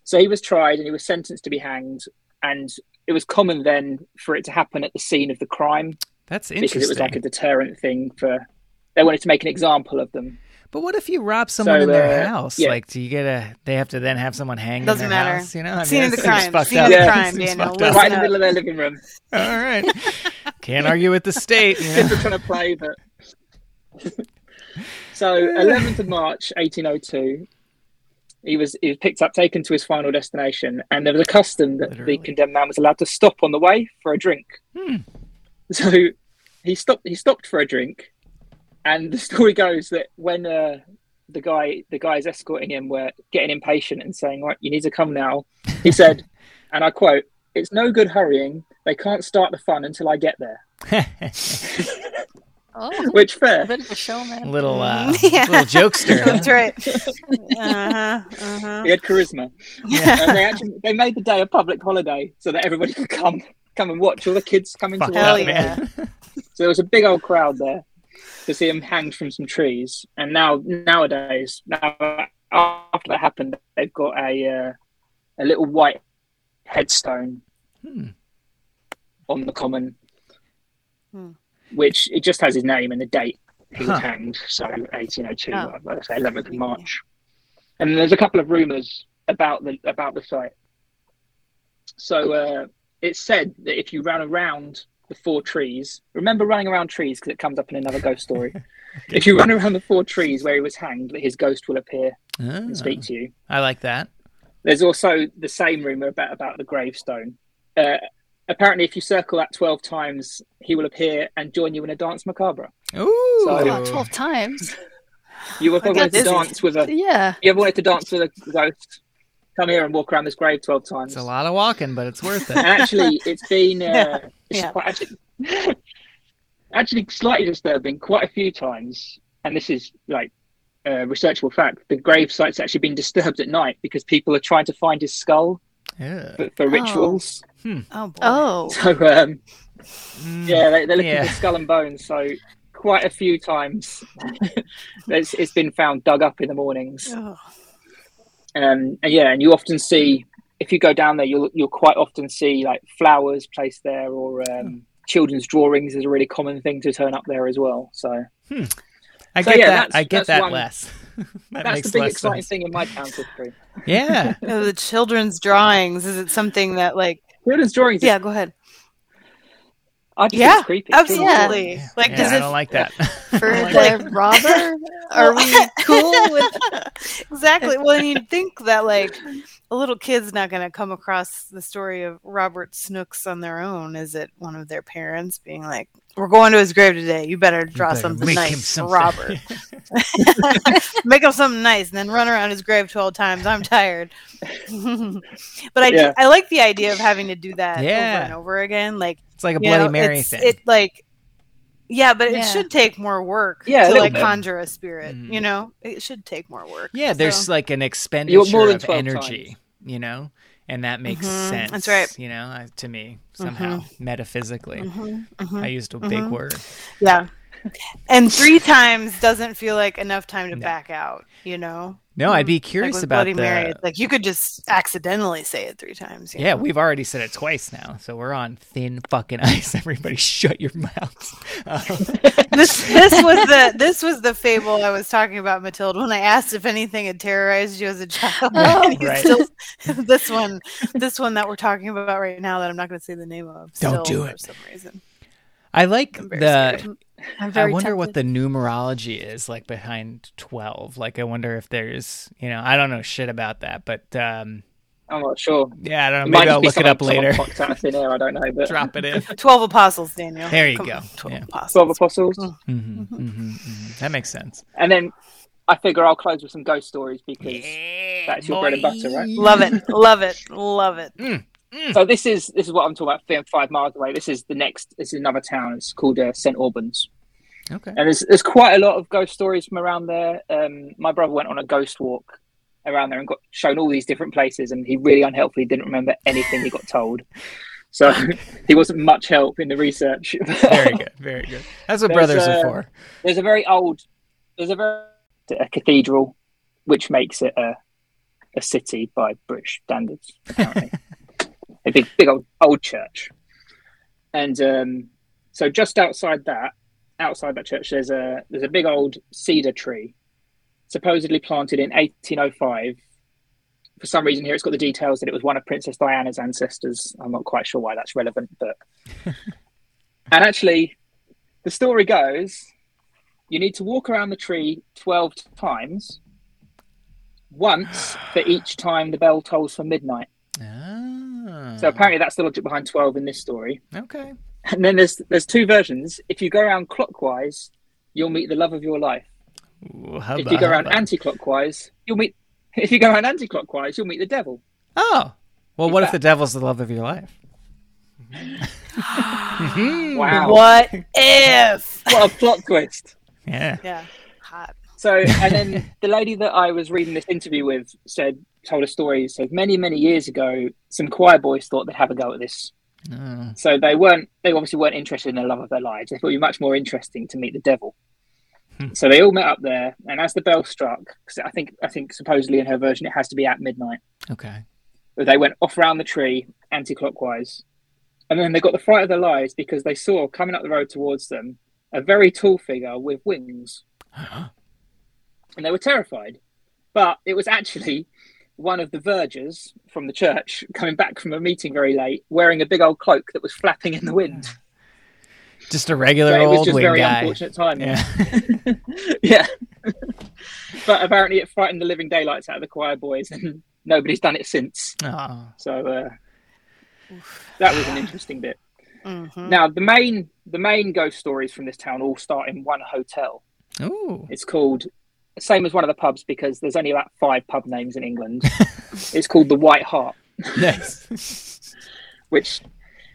Speaker 3: So he was tried and he was sentenced to be hanged, and it was common then for it to happen at the scene of the crime
Speaker 1: that's interesting.
Speaker 3: because it was like a deterrent thing for. They wanted to make an example of them.
Speaker 1: But what if you rob someone
Speaker 3: So,
Speaker 1: in their
Speaker 3: uh,
Speaker 1: house?
Speaker 3: yeah.
Speaker 1: Like, do you get a? They have to then have someone hanged
Speaker 2: Doesn't
Speaker 1: in their
Speaker 2: matter.
Speaker 1: house. You know, I
Speaker 2: Scene of the crime. Scene
Speaker 1: up.
Speaker 2: of the
Speaker 3: Yeah.
Speaker 2: crime,
Speaker 1: Seems
Speaker 2: Daniel.
Speaker 1: fucked up.
Speaker 3: right in the middle of their living room.
Speaker 1: All right. Can't argue with the state. you know?
Speaker 3: Kids were trying to play, but. *laughs* so, 11th of March, 1802, he was he was picked up, taken to his final destination, and there was a custom that
Speaker 1: Literally.
Speaker 3: the condemned man was allowed to stop on the way for a drink.
Speaker 1: Hmm.
Speaker 3: So he stopped. He stopped for a drink, and the *laughs* story goes that when uh, the guy the guys escorting him were getting impatient and saying, "Right, you need to come now," he said, *laughs* and I quote, "It's no good hurrying. They can't start the fun until I get there." *laughs*
Speaker 4: Oh,
Speaker 3: Which
Speaker 4: a
Speaker 3: fair.
Speaker 4: bit of a showman.
Speaker 1: little, uh,
Speaker 2: Yeah.
Speaker 1: little jokester.
Speaker 2: That's right. *laughs* Uh-huh, uh-huh.
Speaker 3: He had charisma. and they actually they made the day a public holiday so that everybody could come come and watch. All the kids coming
Speaker 1: Fuck
Speaker 3: to
Speaker 2: Hell
Speaker 3: watch.
Speaker 2: yeah. *laughs*
Speaker 3: So there was a big old crowd there to see him hanged from some trees. And now nowadays, now after that happened, they've got a uh, a little white headstone
Speaker 1: Hmm.
Speaker 3: on the common,
Speaker 2: Hmm.
Speaker 3: Which it just has his name and the date he was
Speaker 1: Huh.
Speaker 3: hanged. So 1802,
Speaker 2: Oh.
Speaker 3: like I say, 11th of March. And there's a couple of rumours about the about the site. So uh, it's said that if you run around the four trees, remember running around trees because it comes up in another ghost story. *laughs* if you run around the four trees where he was hanged, that his ghost will appear and speak to you.
Speaker 1: I like that.
Speaker 3: There's also the same rumor about about the gravestone. Uh, apparently, if you circle that twelve times, he will appear and join you in a dance macabre.
Speaker 1: Ooh.
Speaker 3: So-
Speaker 4: Oh, 12 times.
Speaker 3: You ever wanted to dance with a?
Speaker 4: Yeah.
Speaker 3: You ever wanted to dance with a ghost? Come here and walk around this grave twelve times.
Speaker 1: It's a lot of walking, but it's worth
Speaker 3: And
Speaker 1: it.
Speaker 3: actually, it's been uh, *laughs*
Speaker 2: Yeah,
Speaker 3: it's
Speaker 2: yeah.
Speaker 3: quite actually, *laughs* actually slightly disturbing quite a few times. And this is like a researchable fact. The grave site's actually been disturbed at night because people are trying to find his skull
Speaker 1: Yeah.
Speaker 3: for, for rituals.
Speaker 2: Oh boy.
Speaker 4: Oh. *laughs*
Speaker 3: So um,
Speaker 1: Mm,
Speaker 3: yeah, they, they're looking
Speaker 1: Yeah.
Speaker 3: for skull and bones. So quite a few times, *laughs* it's, it's been found dug up in the mornings.
Speaker 2: Oh.
Speaker 3: Um, and yeah, and you often see if you go down there, you'll you'll quite often see like flowers placed there, or um, children's drawings is a really common thing to turn up there as well. So
Speaker 1: I
Speaker 3: So,
Speaker 1: get
Speaker 3: yeah,
Speaker 1: that. I get that less. *laughs* that
Speaker 3: that's
Speaker 1: makes
Speaker 3: the big exciting
Speaker 1: sense.
Speaker 3: thing in my town's history.
Speaker 1: Yeah.
Speaker 2: You *laughs* oh, know, the children's drawings. Is it something that like?
Speaker 3: Children's drawings.
Speaker 2: Yeah, go ahead.
Speaker 3: I just think
Speaker 2: Yeah,
Speaker 3: it's creepy.
Speaker 2: Absolutely.
Speaker 1: Yeah,
Speaker 2: Like,
Speaker 1: yeah,
Speaker 2: does
Speaker 1: I
Speaker 2: it
Speaker 1: don't like that. *laughs*
Speaker 4: For
Speaker 2: Like-
Speaker 4: the robber, *laughs* are we cool with? *laughs*
Speaker 2: exactly. Well, and you'd think that like a little kid's not going to come across the story of Robert Snooks on their own. Is it one of their parents being like, "We're going to his grave today. You better draw
Speaker 1: better
Speaker 2: something nice,
Speaker 1: something."
Speaker 2: for Robert. Make him something nice, and then run around his grave twelve times. I'm tired." but I
Speaker 3: Yeah.
Speaker 2: I like the idea of having to do that over and over again. Like
Speaker 1: It's like a
Speaker 2: you
Speaker 1: Bloody
Speaker 2: know,
Speaker 1: Mary
Speaker 2: it's-
Speaker 1: thing.
Speaker 2: It like. Yeah, but it should take more work
Speaker 3: Yeah,
Speaker 2: to like
Speaker 3: bit.
Speaker 2: conjure a spirit.
Speaker 1: Mhm.
Speaker 2: You know, it should take more work.
Speaker 1: yeah, there's
Speaker 2: So-
Speaker 1: like an
Speaker 3: more
Speaker 1: expenditure
Speaker 3: than
Speaker 1: of energy,
Speaker 3: times.
Speaker 1: you know, and that makes
Speaker 2: Mhm,
Speaker 1: sense.
Speaker 2: that's right.
Speaker 1: You know, uh, to me somehow metaphysically.
Speaker 2: Mhm, mhm.
Speaker 1: I used a big
Speaker 2: Mhm.
Speaker 1: word.
Speaker 2: Yeah. And three times doesn't feel like enough time to
Speaker 1: No.
Speaker 2: back out, you know?
Speaker 1: No, I'd be
Speaker 2: Like
Speaker 1: curious
Speaker 2: with
Speaker 1: about
Speaker 2: Bloody
Speaker 1: the.
Speaker 2: Mary, it's like you could just accidentally say it three times.
Speaker 1: Yeah,
Speaker 2: know?
Speaker 1: we've already said it twice now, so we're on thin fucking *laughs* ice. Everybody, shut your mouths. *laughs* Um, *laughs*
Speaker 2: this this was the this was the fable I was talking about, Matilda, when I asked if anything had terrorized you as a child.
Speaker 1: Oh, right.
Speaker 2: still- this one this one that we're talking about right now that I'm not gonna say the name of.
Speaker 1: Don't do
Speaker 2: for some reason.
Speaker 1: I like
Speaker 2: I'm
Speaker 1: the.
Speaker 2: scared.
Speaker 4: I'm
Speaker 1: I
Speaker 4: very
Speaker 1: wonder what the numerology is like behind twelve. Like, I wonder if there's, you know, I don't know shit about that, but um,
Speaker 3: I'm not sure.
Speaker 1: yeah, I don't know. Maybe I'll look it up later.
Speaker 3: out of thin air, I don't know, but
Speaker 1: Drop it in. *laughs*
Speaker 2: Twelve apostles, Daniel.
Speaker 1: There you
Speaker 2: Come
Speaker 1: go.
Speaker 2: on, Twelve
Speaker 1: Yeah.
Speaker 2: apostles.
Speaker 3: twelve apostles.
Speaker 1: hmm hmm hmm That makes sense.
Speaker 3: And then I figure I'll close with some ghost stories because that's your bread and butter, right?
Speaker 2: Love it. Love it. Love it.
Speaker 3: So this is this is what I'm talking about. Five miles away. This is the next. This is another town. It's called uh, St Albans,
Speaker 1: Okay.
Speaker 3: and there's there's quite a lot of ghost stories from around there. Um, my brother went on a ghost walk around there and got shown all these different places, and he really unhelpfully didn't remember anything he got told. *laughs* So *laughs* he wasn't much help in the research. *laughs*
Speaker 1: Very good. Very good. That's what
Speaker 3: There's,
Speaker 1: brothers
Speaker 3: uh,
Speaker 1: are for.
Speaker 3: there's a very old there's a very a cathedral which makes it a a city by British standards apparently a big big old old church and um, so just outside that outside that church there's a there's a big old cedar tree supposedly planted in 1805 for some reason here it's got the details that it was one of Princess Diana's ancestors I'm not quite sure why that's relevant but *laughs* and actually the story goes you need to walk around the tree 12 times, once for each time the bell tolls for midnight.
Speaker 1: Ah. Ah.
Speaker 3: So apparently that's the logic behind 12 in this story.
Speaker 1: Okay.
Speaker 3: And then there's there's two versions. If you go around clockwise, you'll meet the love of your life.
Speaker 1: Ooh,
Speaker 3: if
Speaker 1: hubba,
Speaker 3: you go around
Speaker 1: hubba.
Speaker 3: anti-clockwise, you'll meet *laughs* if you go around anti-clockwise, you'll meet the devil.
Speaker 1: Oh. Well,
Speaker 3: Keep
Speaker 1: what if the devil's the love of your life? *laughs*
Speaker 3: Wow. *laughs*
Speaker 2: What if?
Speaker 3: What a plot twist.
Speaker 1: Yeah.
Speaker 2: Yeah. Hot.
Speaker 3: So, and then the lady that I was reading this interview with said, told a story. So many, many years ago, some choir boys thought they'd have a go at this.
Speaker 1: Oh.
Speaker 3: So they weren't. They obviously weren't interested in the love of their lives. They thought be much more interesting to meet the devil.
Speaker 1: Hmm.
Speaker 3: So they all met up there, and as the bell struck, because I think I think supposedly in her version it has to be at midnight.
Speaker 1: Okay.
Speaker 3: But they went off around the tree anti-clockwise, and then they got the fright of their lives because they saw coming up the road towards them a very tall figure with wings, *gasps* and they were terrified. But it was actually one of the vergers from the church coming back from a meeting very late, wearing a big old cloak that was flapping in the wind.
Speaker 1: Just a regular
Speaker 3: So it was
Speaker 1: old
Speaker 3: just
Speaker 1: wing
Speaker 3: very
Speaker 1: guy.
Speaker 3: unfortunate timing.
Speaker 1: Yeah. *laughs*
Speaker 3: yeah. *laughs* but apparently it frightened the living daylights out of the choir boys, and nobody's done it since.
Speaker 1: Oh.
Speaker 3: So uh, that was an interesting bit.
Speaker 2: Mhm.
Speaker 3: Now the main the main ghost stories from this town all start in one hotel.
Speaker 1: Ooh.
Speaker 3: It's called same as one of the pubs because there's only about five pub names in England. *laughs* it's called the White Hart,
Speaker 1: Nice. *laughs*
Speaker 3: which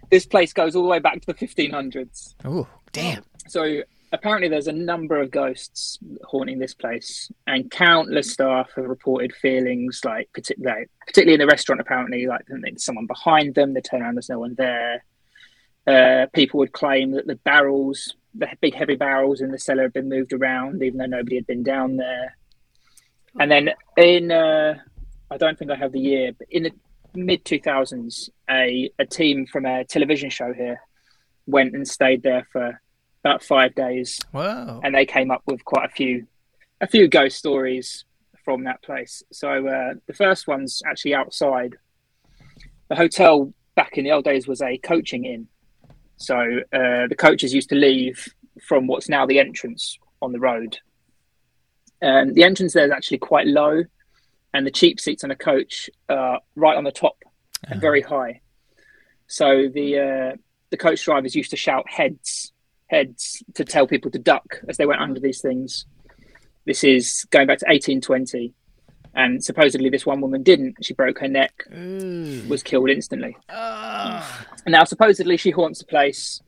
Speaker 3: this place goes all the way back to the 1500s.
Speaker 1: Oh, Damn.
Speaker 3: So apparently, there's a number of ghosts haunting this place, and countless staff have reported feelings like, particularly, particularly in the restaurant. Apparently, like there's someone behind them. They turn around, there's no one there. Uh, people would claim that the barrels, the big heavy barrels in the cellar, had been moved around, even though nobody had been down there. And then in, uh, I don't think I have the year, but in the mid two thousands, a a team from a television show here went and stayed there for about five days,
Speaker 1: Wow.
Speaker 3: and they came up with quite a few a few ghost stories from that place. So uh, the first one's actually outside. The hotel back in the old days was a coaching inn, so uh, the coaches used to leave from what's now the entrance on the road. Um, the entrance there is actually quite low, and the cheap seats on a coach are right on the top and very high. So the uh, the coach drivers used to shout heads, heads to tell people to duck as they went under these things. This is going back to 1820, and supposedly this one woman didn't. She broke her neck, was killed instantly.
Speaker 1: Ah.
Speaker 3: Now supposedly she haunts the place,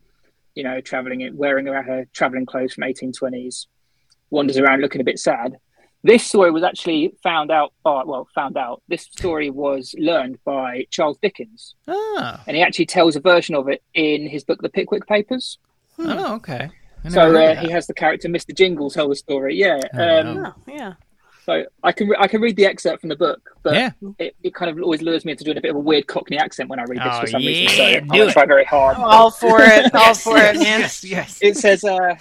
Speaker 3: you know, traveling it, wearing around her traveling clothes from 1820s, wanders around looking a bit sad. This story was actually found out by, well, found out. This story was learned by Charles Dickens,
Speaker 1: Oh.
Speaker 3: and he actually tells a version of it in his book, The Pickwick Papers.
Speaker 1: Oh, okay.
Speaker 3: So uh, he has the character Mr. Jingle tell the story. Yeah.
Speaker 1: Oh,
Speaker 3: um,
Speaker 1: wow.
Speaker 2: Oh, yeah.
Speaker 3: So I can re- I can read the excerpt from the book, but
Speaker 1: Yeah.
Speaker 3: it, it kind of always lures me into doing a bit of a weird Cockney accent when I read this
Speaker 1: Oh,
Speaker 3: for some reason. So I'm
Speaker 1: do
Speaker 3: gonna try very hard.
Speaker 2: All for it. All for it, *laughs* man.
Speaker 1: Yes, yes.
Speaker 3: It says, uh,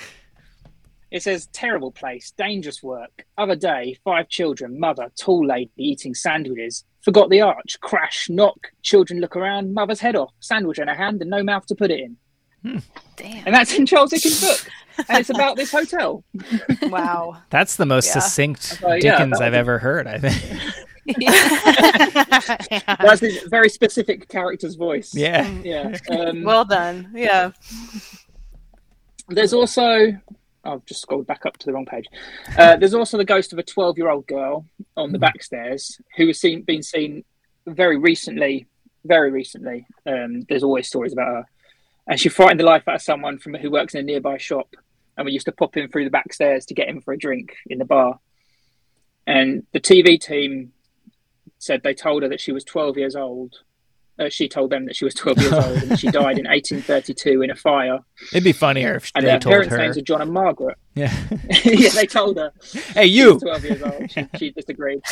Speaker 3: it says, terrible place, dangerous work. Other day, five children, mother, tall lady eating sandwiches. Forgot the arch, crash, knock. Children look around, mother's head off, sandwich in her hand, and no mouth to put it in.
Speaker 4: Damn.
Speaker 3: And that's in Charles Dickens' book, and it's about this hotel. *laughs*
Speaker 2: Wow.
Speaker 1: That's the most
Speaker 2: Yeah.
Speaker 1: succinct
Speaker 3: yeah,
Speaker 1: Dickens
Speaker 3: that
Speaker 1: I've ever heard, I think. *laughs*
Speaker 3: That's this very specific character's voice.
Speaker 1: yeah.
Speaker 3: Yeah. Um,
Speaker 2: well done. Yeah.
Speaker 3: There's also, I've just scrolled back up to the wrong page. Uh, there's also the ghost of a 12 year old girl on the back stairs who has seen, been seen very recently. Very recently. Um, there's always stories about her. And she frightened the life out of someone from who works in a nearby shop. And we used to pop in through the back stairs to get him for a drink in the bar. And the TV team said they told her that she was 12 years old. Uh, she told them that she was 12 years old and she died in *laughs* 1832 in a fire.
Speaker 1: It'd be funnier if
Speaker 3: And
Speaker 1: they
Speaker 3: her
Speaker 1: told
Speaker 3: parents' names are John and Margaret.
Speaker 1: Yeah. *laughs* *laughs*
Speaker 3: yeah, they told her.
Speaker 1: hey, you.
Speaker 3: was 12 years old. She, she disagreed.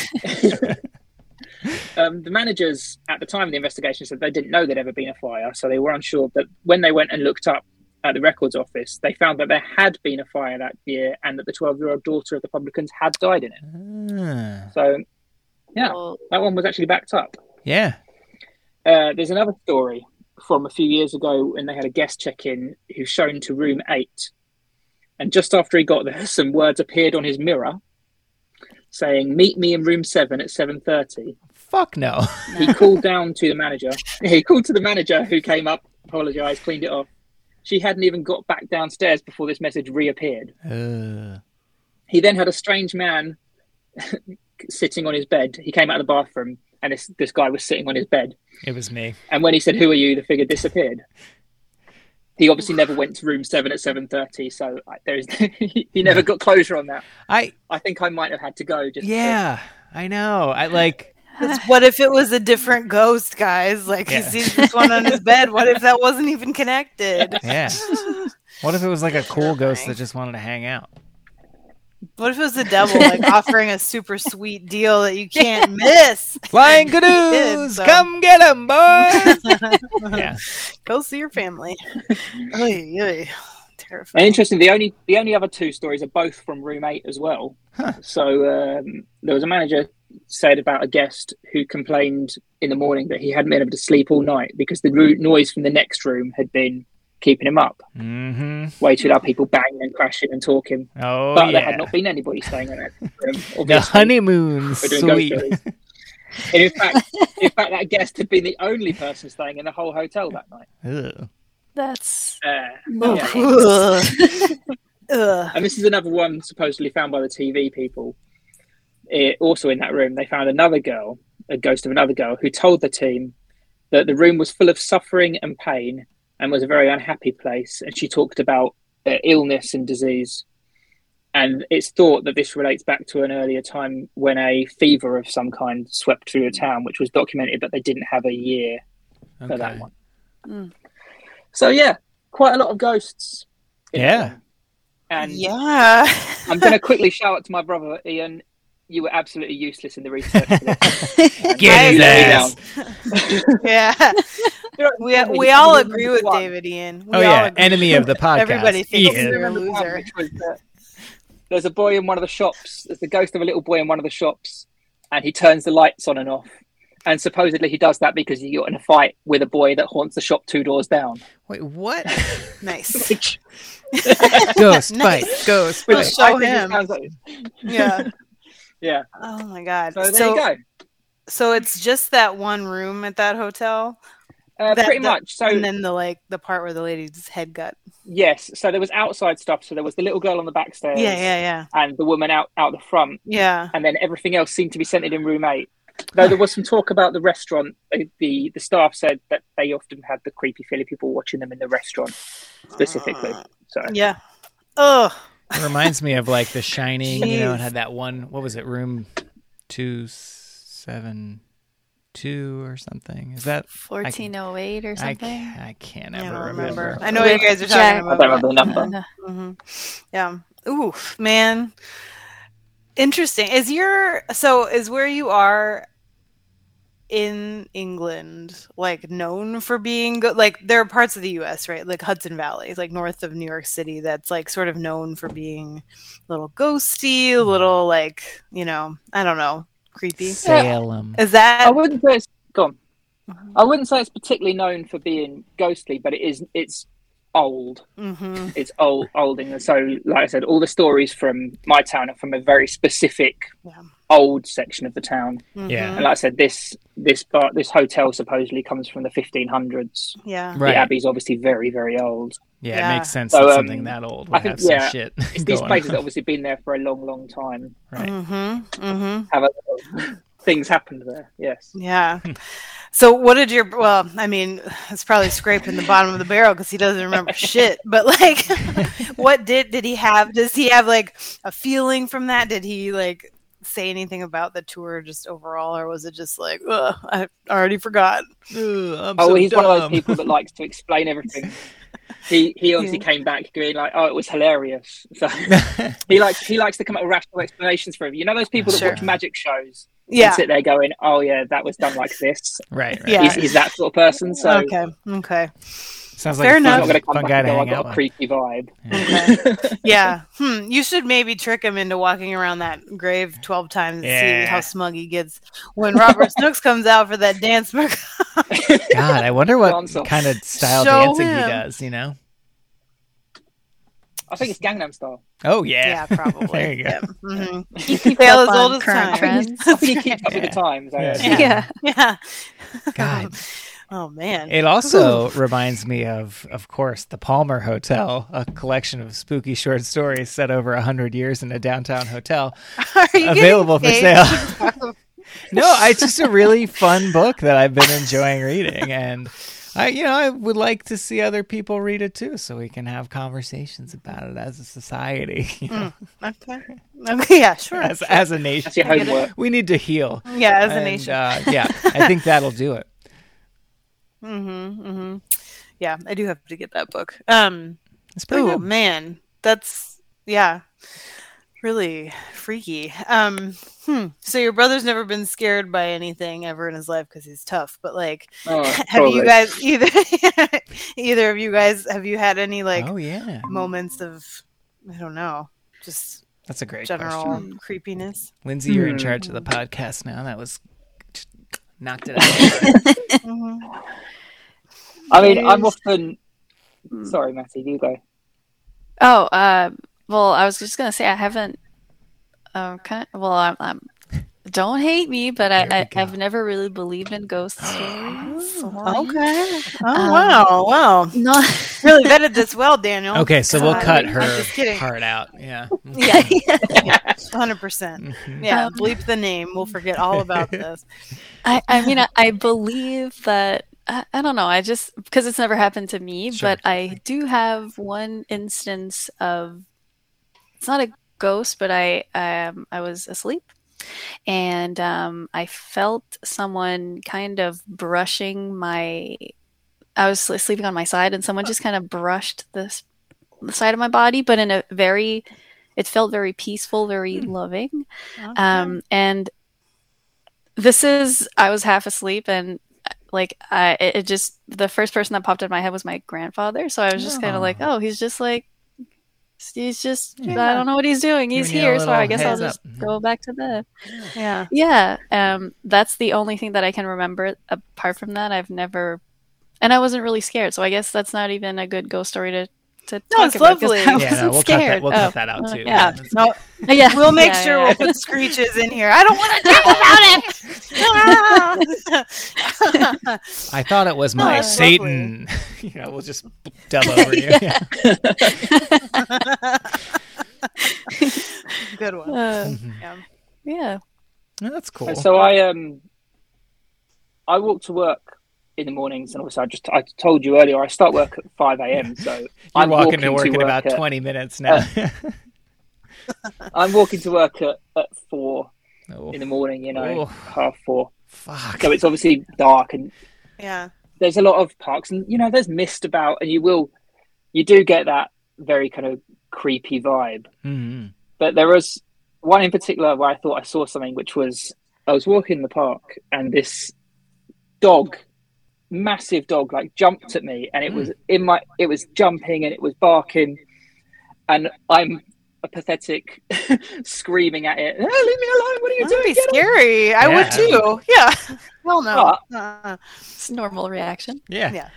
Speaker 3: um, the managers at the time of the investigation said they didn't know there'd ever been a fire, so they were unsure. But when they went and looked up at the records office, they found that there had been a fire that year and that the 12 year old daughter of the publicans had died in it.
Speaker 1: Ah.
Speaker 3: So, yeah,
Speaker 4: Well,
Speaker 3: that one was actually backed up.
Speaker 1: Yeah.
Speaker 3: Uh, there's another story from a few years ago when they had a guest check in who's shown to room eight. And just after he got there, *laughs* some words appeared on his mirror saying, Meet me in room seven at 7.30.
Speaker 1: Fuck no.
Speaker 3: He called down to the manager. *laughs* He called to the manager who came up, apologised, cleaned it off. She hadn't even got back downstairs before this message reappeared.
Speaker 1: Uh,
Speaker 3: He then had a strange man *laughs* sitting on his bed. He came out of the bathroom and this, this guy was sitting on his bed.
Speaker 1: it was me.
Speaker 3: And when he said, "Who are you?" the figure disappeared. He obviously never went to room seven at seven thirty, so I- there is *laughs* he never got closure on that.
Speaker 1: I
Speaker 3: I think I might have had to go. Just to-
Speaker 1: yeah, I know. I like
Speaker 2: What if it was a different ghost, guys? Like
Speaker 1: Yeah.
Speaker 2: he sees this one on his bed. What if that wasn't even connected? *laughs*
Speaker 1: yeah. What if it was like a cool ghost that just wanted to hang out?
Speaker 2: What if it was the devil like *laughs* offering a super sweet deal that you can't miss? *laughs*
Speaker 1: Flying
Speaker 2: did,
Speaker 1: canoes,
Speaker 2: so-
Speaker 1: come get 'em, boys. yeah.
Speaker 2: Go see your family. Oy, oy.
Speaker 3: And
Speaker 2: Terrifying.
Speaker 3: interesting, the only the only other two stories are both from room eight as well.
Speaker 1: Huh.
Speaker 3: So um, there was a manager said about a guest who complained in the morning that he hadn't been able to sleep all night because the ro- noise from the next room had been keeping him up,
Speaker 1: Mm-hmm.
Speaker 3: way too loud, people banging and crashing and talking.
Speaker 1: Oh
Speaker 3: but there had not been anybody staying in that room. *laughs*
Speaker 1: the
Speaker 3: obviously.
Speaker 1: honeymoon
Speaker 3: We're doing ghost
Speaker 1: suite.
Speaker 3: in fact, in fact, that guest had been the only person staying in the whole hotel that night.
Speaker 1: Ugh.
Speaker 4: that's
Speaker 3: Uh, yeah.
Speaker 4: thanks.
Speaker 2: Ugh. Ugh.
Speaker 3: And this is another one supposedly found by the TV people. It, also in that room, they found another girl, a ghost of another girl, who told the team that the room was full of suffering and pain and was a very unhappy place. And she talked about uh, illness and disease. And it's thought that this relates back to an earlier time when a fever of some kind swept through the town, which was documented, but they didn't have a year for that one.
Speaker 4: Mm.
Speaker 3: So yeah, quite a lot of ghosts.
Speaker 1: Yeah.
Speaker 3: And
Speaker 2: yeah.
Speaker 3: I'm going *laughs* to quickly shout out to my brother Ian. You were absolutely useless in the research. For.
Speaker 1: Get his
Speaker 2: I
Speaker 1: ass.
Speaker 2: yeah. we we all agree with David Ian. We
Speaker 1: Oh yeah,
Speaker 2: agree.
Speaker 1: enemy of the *laughs* podcast.
Speaker 2: Everybody thinks
Speaker 1: Ian.
Speaker 2: they're a loser.
Speaker 3: which was that There's a boy in one of the shops. There's the ghost of a little boy in one of the shops, and he turns the lights on and off. And supposedly he does that because he got in a fight with a boy that haunts the shop two doors down.
Speaker 1: Wait, what? *laughs*
Speaker 2: Nice. *laughs*
Speaker 1: Ghost
Speaker 2: Nice.
Speaker 1: fight, ghost
Speaker 2: We'll
Speaker 1: fight.
Speaker 2: show
Speaker 3: I think it
Speaker 2: him.
Speaker 3: like-
Speaker 2: Yeah.
Speaker 3: Yeah.
Speaker 2: Oh my god.
Speaker 3: So there
Speaker 2: So
Speaker 3: you go.
Speaker 2: so it's just that one room at that hotel,
Speaker 3: Uh,
Speaker 2: that-
Speaker 3: pretty
Speaker 2: that-
Speaker 3: much. So
Speaker 2: and then the like the part where the lady's head got.
Speaker 3: yes. So there was outside stuff. So there was the little girl on the back stairs.
Speaker 2: Yeah, yeah, yeah,
Speaker 3: And the woman out out the front.
Speaker 2: yeah.
Speaker 3: and then everything else seemed to be centered in room eight. Though there was some talk about the restaurant, uh, the the staff said that they often had the creepy Philly people watching them in the restaurant specifically. So
Speaker 2: Yeah. Oh,
Speaker 1: It reminds me of like The Shining. You know, it had that one. What was it? Room two seven two or something. Is that?
Speaker 4: 1408 or
Speaker 1: I,
Speaker 4: something.
Speaker 1: can't- I can't ever
Speaker 2: don't
Speaker 1: remember.
Speaker 2: remember. I know what you guys are
Speaker 4: Jack-
Speaker 2: talking
Speaker 3: I
Speaker 2: about.
Speaker 3: don't remember the number.
Speaker 2: hmm Yeah. Oof, man. Interesting. Is your so is where you are in England like known for being good? Like there are parts of the U.S. right, like Hudson Valley, like north of New York City, that's like sort of known for being a little ghosty, a little like you know, I don't know, creepy.
Speaker 1: Salem.
Speaker 2: Is that
Speaker 3: I wouldn't say it's gone. I wouldn't say it's particularly known for being ghostly, but it is. It's old.
Speaker 2: hmm
Speaker 3: It's old, old, and so like I said, all the stories from my town are from a very specific
Speaker 2: Yeah.
Speaker 3: Old section of the town.
Speaker 1: Yeah.
Speaker 3: And like I said, this this bar, this hotel supposedly comes from the 1500s.
Speaker 2: Yeah.
Speaker 1: Right.
Speaker 3: The abbey's obviously very, very old.
Speaker 1: Yeah,
Speaker 2: Yeah.
Speaker 1: it makes sense
Speaker 3: So,
Speaker 1: that
Speaker 3: um,
Speaker 1: something that old would
Speaker 3: I think,
Speaker 1: have some
Speaker 3: yeah,
Speaker 1: shit.
Speaker 3: It's these places
Speaker 1: on.
Speaker 3: that obviously been there for a long, long time.
Speaker 1: Right.
Speaker 2: Mm-hmm. Mm-hmm.
Speaker 3: Have a things happened there. Yes.
Speaker 2: Yeah. So what did your well, I mean, it's probably scraping the bottom of the barrel because he doesn't remember *laughs* shit. But like *laughs* what did did he have? Does he have like a feeling from that? Did he like say anything about the tour just overall or was it just like, Ugh, I already forgot?
Speaker 1: Ugh, I'm
Speaker 3: Oh,
Speaker 1: so
Speaker 3: he's one of those people that likes to explain everything. *laughs* He he obviously
Speaker 2: Yeah.
Speaker 3: came back going like, oh, it was hilarious. *laughs* So *laughs* he likes he likes to come up with rational explanations for it. You know those people that
Speaker 2: Sure.
Speaker 3: watch magic shows
Speaker 2: Yeah.
Speaker 3: and sit there going, oh yeah, that was done like this.
Speaker 1: right, right.
Speaker 2: Yeah.
Speaker 3: He's, he's that sort of person. So
Speaker 2: okay. Okay.
Speaker 1: Sounds like
Speaker 2: Fair
Speaker 1: a
Speaker 3: he's
Speaker 2: enough.
Speaker 1: fun,
Speaker 3: not going to come
Speaker 1: fun
Speaker 3: back
Speaker 1: guy
Speaker 3: and
Speaker 1: to hang out
Speaker 3: a
Speaker 1: with.
Speaker 3: creepy vibe.
Speaker 2: Okay. *laughs* yeah. Hmm. You should maybe trick him into walking around that grave 12 times and see how smug he gets when Robert *laughs* Snooks comes out for that dance. *laughs*
Speaker 1: God, I wonder what
Speaker 3: Dance off.
Speaker 1: kind of style
Speaker 2: Show
Speaker 1: dancing
Speaker 2: him.
Speaker 1: he does. You know?
Speaker 3: I think it's Gangnam Style.
Speaker 1: Oh yeah.
Speaker 2: yeah, probably.
Speaker 1: There you go.
Speaker 2: Yeah. hmm
Speaker 4: He keeps
Speaker 2: Tale
Speaker 4: up
Speaker 2: as old as time.
Speaker 4: trends.
Speaker 3: I think he keeps up with
Speaker 1: Yeah.
Speaker 3: the times. I
Speaker 1: Yeah.
Speaker 3: guess.
Speaker 4: yeah.
Speaker 2: Yeah.
Speaker 1: God.
Speaker 2: Oh man.
Speaker 1: It also *laughs* reminds me of, of course, the Palmer Hotel, a collection of spooky short stories set over a hundred years in a downtown hotel, *laughs*
Speaker 2: Are you
Speaker 1: available for sale. *laughs* no, it's just a really fun book that I've been enjoying reading, and I, you know, I would like to see other people read it too, so we can have conversations about it as a society, you know,
Speaker 2: okay. Okay. Yeah. Sure.
Speaker 1: as as a nation.
Speaker 3: That's your homework.
Speaker 1: We need to heal.
Speaker 2: yeah. As a
Speaker 1: And,
Speaker 2: nation.
Speaker 1: uh, yeah, I think that'll do it.
Speaker 2: Mm-hmm. Mm-hmm. Yeah. I do have to get that book. Um.
Speaker 1: It's pretty
Speaker 2: Oh
Speaker 1: good.
Speaker 2: man, that's yeah, really freaky. Um, hmm. So your brother's never been scared by anything ever in his life because he's tough. But like,
Speaker 3: Oh, *laughs*
Speaker 2: have you guys either *laughs* either of you guys have you had any like
Speaker 1: oh yeah,
Speaker 2: moments of I don't know, just
Speaker 1: that's a great
Speaker 2: general
Speaker 1: question.
Speaker 2: creepiness?
Speaker 1: Lindsay, you're in
Speaker 3: Hmm.
Speaker 1: charge of the podcast now. That was knocked it out.
Speaker 2: Mhm.
Speaker 3: I mean, I'm
Speaker 4: Yes.
Speaker 3: often.
Speaker 2: Hmm.
Speaker 3: Sorry, Matty, you go.
Speaker 4: Oh, uh, well, I was just gonna say I haven't. Okay, well, I'm, I'm. Don't hate me, but I, I, I've never really believed in ghost *gasps* stories. so-
Speaker 2: Okay. Oh
Speaker 4: Um,
Speaker 2: wow, wow.
Speaker 4: No.
Speaker 2: Really vetted *laughs* this well, Daniel.
Speaker 1: okay, so we'll cut her
Speaker 2: just kidding.
Speaker 1: part out. Yeah. *laughs*
Speaker 2: Yeah, *laughs* hundred percent.
Speaker 1: Mhm.
Speaker 2: Yeah,
Speaker 4: Um,
Speaker 2: bleep the name. We'll forget all about this.
Speaker 4: I, I mean, I, I believe that. I, I don't know. I just because it's never happened to me,
Speaker 1: Sure.
Speaker 4: but I do have one instance of. It's not a ghost, but I um I was asleep, and um I felt someone kind of brushing my. I was sleeping on my side, and someone just kind of brushed this the side of my body, but in a very it felt very peaceful, very
Speaker 1: Hmm.
Speaker 4: loving.
Speaker 2: Okay.
Speaker 4: Um, and this is I was half asleep and like I it, it just the first person that popped in my head was my grandfather. So I was just kind of like, oh, he's just like he's just I don't know what he's doing. He's
Speaker 1: Giving
Speaker 4: here, so I guess I'll just
Speaker 1: up.
Speaker 4: go back to bed.
Speaker 2: yeah.
Speaker 4: Yeah, um, that's the only thing that I can remember. Apart from that, I've never, and I wasn't really scared. So I guess that's not even a good ghost story to to
Speaker 2: No, it's
Speaker 4: about 'cause
Speaker 2: lovely.
Speaker 4: I
Speaker 1: Yeah, no, we'll cut that. We'll
Speaker 4: Oh,
Speaker 1: cut that out
Speaker 4: uh,
Speaker 1: too.
Speaker 2: Yeah.
Speaker 1: That's-
Speaker 2: No, *laughs*
Speaker 4: yeah,
Speaker 2: we'll make
Speaker 4: yeah,
Speaker 2: sure
Speaker 4: yeah.
Speaker 2: we'll put screeches in here. I don't want to talk about it. *laughs*
Speaker 1: I thought it was my
Speaker 2: that's
Speaker 1: Satan. *laughs* you know, we'll just dub over you. Yeah.
Speaker 2: Good one.
Speaker 4: Uh,
Speaker 2: Yeah.
Speaker 4: yeah.
Speaker 1: No, that's cool.
Speaker 3: So I um I walk to work in the mornings, and also I just I told you earlier I start work at five a.m. So *laughs*
Speaker 1: You're
Speaker 3: I'm
Speaker 1: walking to work in
Speaker 3: work
Speaker 1: about
Speaker 3: at-
Speaker 1: 20 minutes now. *laughs*
Speaker 3: I'm walking to work at, at four
Speaker 1: oh,
Speaker 3: in the morning. You know,
Speaker 1: Oh.
Speaker 3: half four.
Speaker 1: fuck.
Speaker 3: So it's obviously dark, and
Speaker 2: Yeah.
Speaker 3: there's a lot of parks, and you know, there's mist about, and you will, you do get that very kind of creepy vibe.
Speaker 1: Mhm.
Speaker 3: But there was one in particular where I thought I saw something, which was I was walking in the park and this dog, massive dog, like jumped at me, and it was in my, it was jumping and it was barking, and I'm a pathetic *laughs* screaming at it, "Ah, "Leave me alone! What are you
Speaker 2: That'd
Speaker 3: doing?"
Speaker 2: be
Speaker 3: Get off!"
Speaker 2: scary. I would
Speaker 1: Yeah.
Speaker 2: too. Yeah. *laughs* Hell no. Uh-uh.
Speaker 4: It's a normal reaction.
Speaker 1: Yeah.
Speaker 2: Yeah.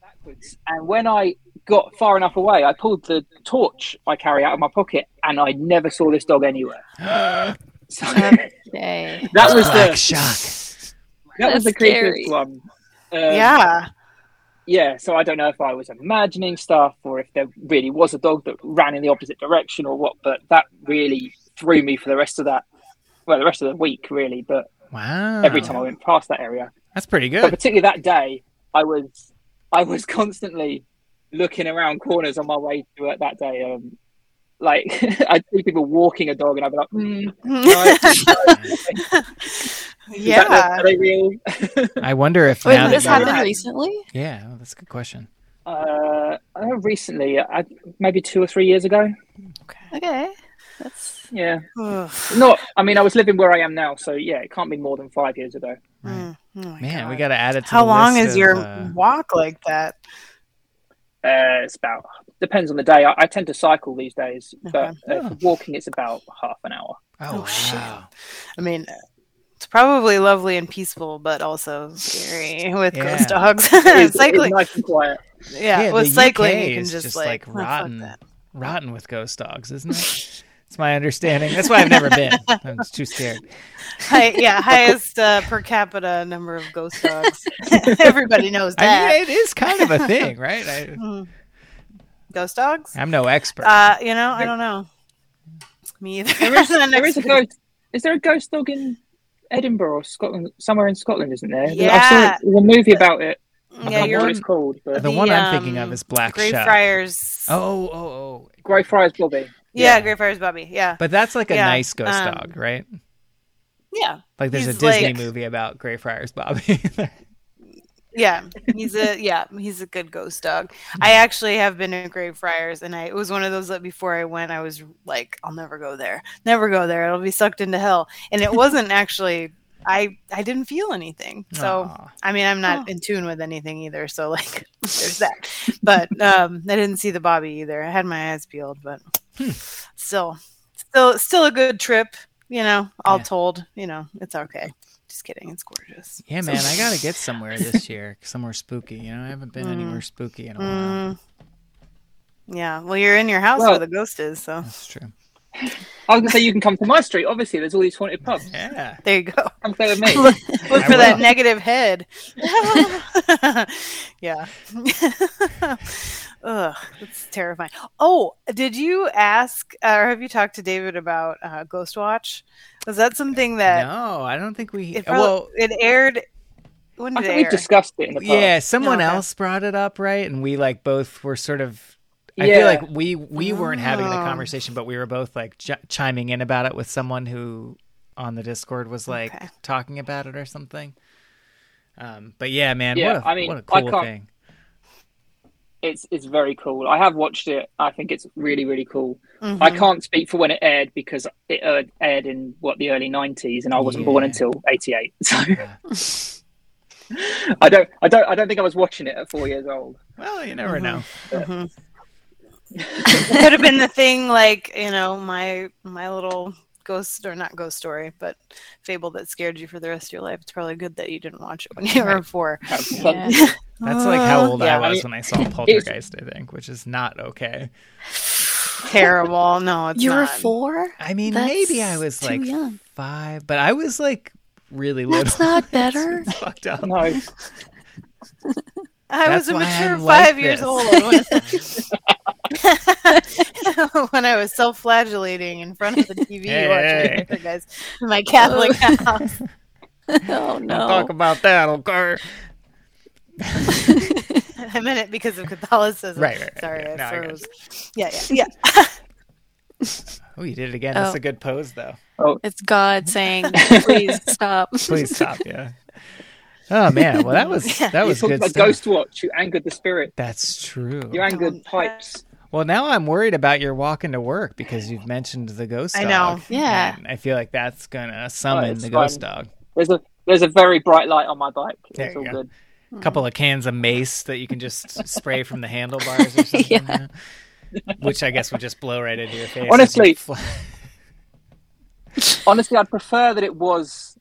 Speaker 3: backwards. And when I got far enough away, I pulled the torch I carry out of my pocket, and I never saw this dog anywhere. *gasps* So *laughs*
Speaker 4: Yay.
Speaker 3: that was
Speaker 1: Black
Speaker 3: the
Speaker 1: shock.
Speaker 3: that was the creepiest
Speaker 4: scary.
Speaker 3: one. Um,
Speaker 2: Yeah.
Speaker 3: yeah. So I don't know if I was imagining stuff or if there really was a dog that ran in the opposite direction or what, but that really threw me for the rest of that. Well, the rest of the week, really. But
Speaker 1: Wow.
Speaker 3: every time I went past that area,
Speaker 1: That's pretty
Speaker 3: but
Speaker 1: good.
Speaker 3: particularly that day, I was I was *laughs* constantly looking around corners on my way to work that day. Um, like *laughs* I'd see people walking a dog, and I'd be like, mm, right, *laughs* is that-
Speaker 2: yeah.
Speaker 3: are they real?
Speaker 1: I wonder if
Speaker 4: Wait,
Speaker 1: now
Speaker 4: this
Speaker 1: that
Speaker 3: happened
Speaker 1: you're-
Speaker 4: recently?
Speaker 1: Yeah, well, that's a good question.
Speaker 3: uh, uh, recently, uh, maybe two or three years ago.
Speaker 4: Okay. That's
Speaker 3: Yeah,
Speaker 2: Ugh.
Speaker 3: not. I mean, I was living where I am now, so yeah, it can't be more than five years ago.
Speaker 1: Right.
Speaker 2: Mm. Oh my
Speaker 1: Man, we got to add it to
Speaker 2: How
Speaker 1: the
Speaker 2: long
Speaker 1: list
Speaker 2: is
Speaker 1: of,
Speaker 2: your
Speaker 1: uh,
Speaker 2: walk like that?
Speaker 3: Uh, it's about depends on the day. I, I tend to cycle these days, but
Speaker 2: Okay.
Speaker 3: uh, for walking, it's about half an hour.
Speaker 1: Oh,
Speaker 2: Oh, shit.
Speaker 1: wow.
Speaker 2: I mean, it's probably lovely and peaceful, but also scary *laughs* with
Speaker 1: Yeah.
Speaker 2: ghost dogs. *laughs*
Speaker 3: It is, it is
Speaker 2: cycling,
Speaker 3: nice and quiet.
Speaker 2: yeah,
Speaker 1: Yeah,
Speaker 2: with cycling,
Speaker 1: UK
Speaker 2: you can just,
Speaker 1: just,
Speaker 2: like,
Speaker 1: like,
Speaker 2: "Oh,
Speaker 1: rotten.
Speaker 2: that."
Speaker 1: Rotten with ghost dogs, isn't it? *laughs* It's my understanding. That's why I've never been. I'm too scared.
Speaker 2: Hi, yeah, highest uh, per capita number of ghost dogs. Everybody knows
Speaker 1: I
Speaker 2: that.
Speaker 1: mean, it is kind of a thing, right? I,
Speaker 2: Mm. Ghost dogs?
Speaker 1: I'm no expert.
Speaker 2: Uh, you know, I don't know. Me either.
Speaker 3: There is, there is a *laughs* ghost. Is there a ghost dog in Edinburgh or Scotland? Somewhere in Scotland, isn't there? I saw
Speaker 2: Yeah.
Speaker 3: it, a movie about it. I
Speaker 2: Yeah,
Speaker 3: can't remember
Speaker 2: you're
Speaker 3: what it's called, but
Speaker 1: the,
Speaker 2: the,
Speaker 1: one I'm thinking of
Speaker 2: um,
Speaker 1: is Black
Speaker 2: Grey
Speaker 1: Shuck.
Speaker 2: Friars.
Speaker 1: Oh, oh, oh.
Speaker 3: Greyfriars Bobby.
Speaker 2: yeah,
Speaker 3: yeah.
Speaker 2: Greyfriars Bobby. Yeah,
Speaker 1: But that's like a
Speaker 2: Yeah,
Speaker 1: nice ghost
Speaker 2: um,
Speaker 1: dog, right?
Speaker 2: yeah,
Speaker 1: Like there's
Speaker 2: he's
Speaker 1: a Disney
Speaker 2: like-
Speaker 1: movie about Greyfriars Bobby. *laughs*
Speaker 2: yeah. He's a *laughs* yeah, he's a good ghost dog. I actually have been to Greyfriars, and I it was one of those that before I went, I was like, I'll never go there, never go there. It'll be sucked into hell. And it wasn't actually. I I didn't feel anything. So
Speaker 1: Aw.
Speaker 2: I mean, I'm not in tune with anything either. So like, *laughs* there's that. But um, I didn't see the Bobby either. I had my eyes peeled, but still, still, still a good trip. You know, all
Speaker 1: Yeah.
Speaker 2: told. You know, it's okay. Just kidding. It's gorgeous.
Speaker 1: Yeah, man, I gotta get *laughs* somewhere this year, somewhere spooky. You know, I haven't been anywhere spooky in a while.
Speaker 2: Mm. Yeah. Well, you're in your house
Speaker 3: Well-
Speaker 2: where the ghost is, so
Speaker 1: That's true.
Speaker 3: I was gonna say you can come to my street. Obviously, there's all these haunted pubs.
Speaker 1: Yeah.
Speaker 2: there you go.
Speaker 3: Come stay with me. *laughs*
Speaker 2: Look, look
Speaker 1: I
Speaker 2: for that negative head. *laughs* yeah. Ugh, that's terrifying. Oh, did you ask uh, or have you talked to David about uh, Ghostwatch? Was that something that
Speaker 1: No, I don't think we.
Speaker 2: it, prob-
Speaker 1: well,
Speaker 2: it aired? When
Speaker 3: I
Speaker 2: did it
Speaker 3: think we've discussed it in the past.
Speaker 1: yeah, someone
Speaker 2: Okay.
Speaker 1: else brought it up, right? And we like both were sort of. I
Speaker 3: Yeah.
Speaker 1: feel like we we weren't having the
Speaker 2: Oh.
Speaker 1: conversation, but we were both like ch- chiming in about it with someone who on the Discord was like
Speaker 2: Okay.
Speaker 1: talking about it or something. Um, but yeah, man,
Speaker 3: Yeah,
Speaker 1: what a
Speaker 3: I mean,
Speaker 1: what a
Speaker 3: I
Speaker 1: cool
Speaker 3: can't-
Speaker 1: thing.
Speaker 3: It's it's very cool. I have watched it. I think it's really really cool.
Speaker 2: Mhm.
Speaker 3: I can't speak for when it aired because it aired, aired in what the early '90s, and I wasn't born until '88. *laughs* So
Speaker 1: Yeah. *laughs*
Speaker 3: I don't, I don't, I don't think I was watching it at four years old.
Speaker 1: Well, you never know.
Speaker 2: Mhm. it *laughs* could have been the thing like you know my my little ghost or not ghost story but fable that scared you for the rest of your life it's probably good that you didn't watch it when you were four
Speaker 4: Yeah.
Speaker 1: That's like how old
Speaker 3: Yeah,
Speaker 1: I
Speaker 3: I
Speaker 1: was
Speaker 3: mean,
Speaker 1: when I saw *laughs* Poltergeist, I think, which is not okay.
Speaker 2: terrible no it's
Speaker 4: You were four?
Speaker 1: I mean,
Speaker 4: That's
Speaker 1: maybe I was
Speaker 4: too
Speaker 1: like
Speaker 4: young.
Speaker 1: five, but I was like really little.
Speaker 4: That's not *laughs* better.
Speaker 1: It's *laughs* fucked up.
Speaker 3: No,
Speaker 2: i
Speaker 1: That's
Speaker 2: was a mature
Speaker 1: I'm like
Speaker 2: five years old when, *laughs* when i was self-flagellating in front of the tv
Speaker 1: Hey,
Speaker 2: watching
Speaker 1: hey.
Speaker 2: Poltergeist in my catholic *laughs* oh. house
Speaker 4: oh
Speaker 1: Don't
Speaker 4: no.
Speaker 1: talk about that, okay? *laughs*
Speaker 2: i meant it because of catholicism
Speaker 1: Right, right, right,
Speaker 2: sorry
Speaker 1: yeah.
Speaker 2: i
Speaker 1: No, I
Speaker 2: froze yeah yeah yeah
Speaker 1: Oh, you did it again. That's
Speaker 4: Oh.
Speaker 1: a good pose, though.
Speaker 4: Oh, it's God saying, please stop.
Speaker 1: Please stop. Yeah. Oh man, well that was
Speaker 2: Yeah.
Speaker 1: that was
Speaker 3: talked
Speaker 1: good
Speaker 3: about
Speaker 1: stuff.
Speaker 3: Ghost Watch. You angered the spirit.
Speaker 1: That's true.
Speaker 3: You angered
Speaker 2: Don't-
Speaker 3: pipes.
Speaker 1: Well, now I'm worried about your walking to work because you've mentioned the ghost dog.
Speaker 2: I know.
Speaker 4: Yeah.
Speaker 1: And I feel like that's gonna summon
Speaker 3: Oh, it's
Speaker 1: the ghost dog.
Speaker 3: There's a there's a very bright light on my bike.
Speaker 1: There
Speaker 3: It's
Speaker 1: you
Speaker 3: all
Speaker 1: go.
Speaker 3: good.
Speaker 1: A couple of cans of mace that you can just *laughs* spray from the handlebars or *laughs* something.
Speaker 4: Yeah.
Speaker 1: yeah. Which I guess would just blow right into your face.
Speaker 3: Honestly-
Speaker 1: as you fly- *laughs*
Speaker 3: Honestly, I'd prefer that it was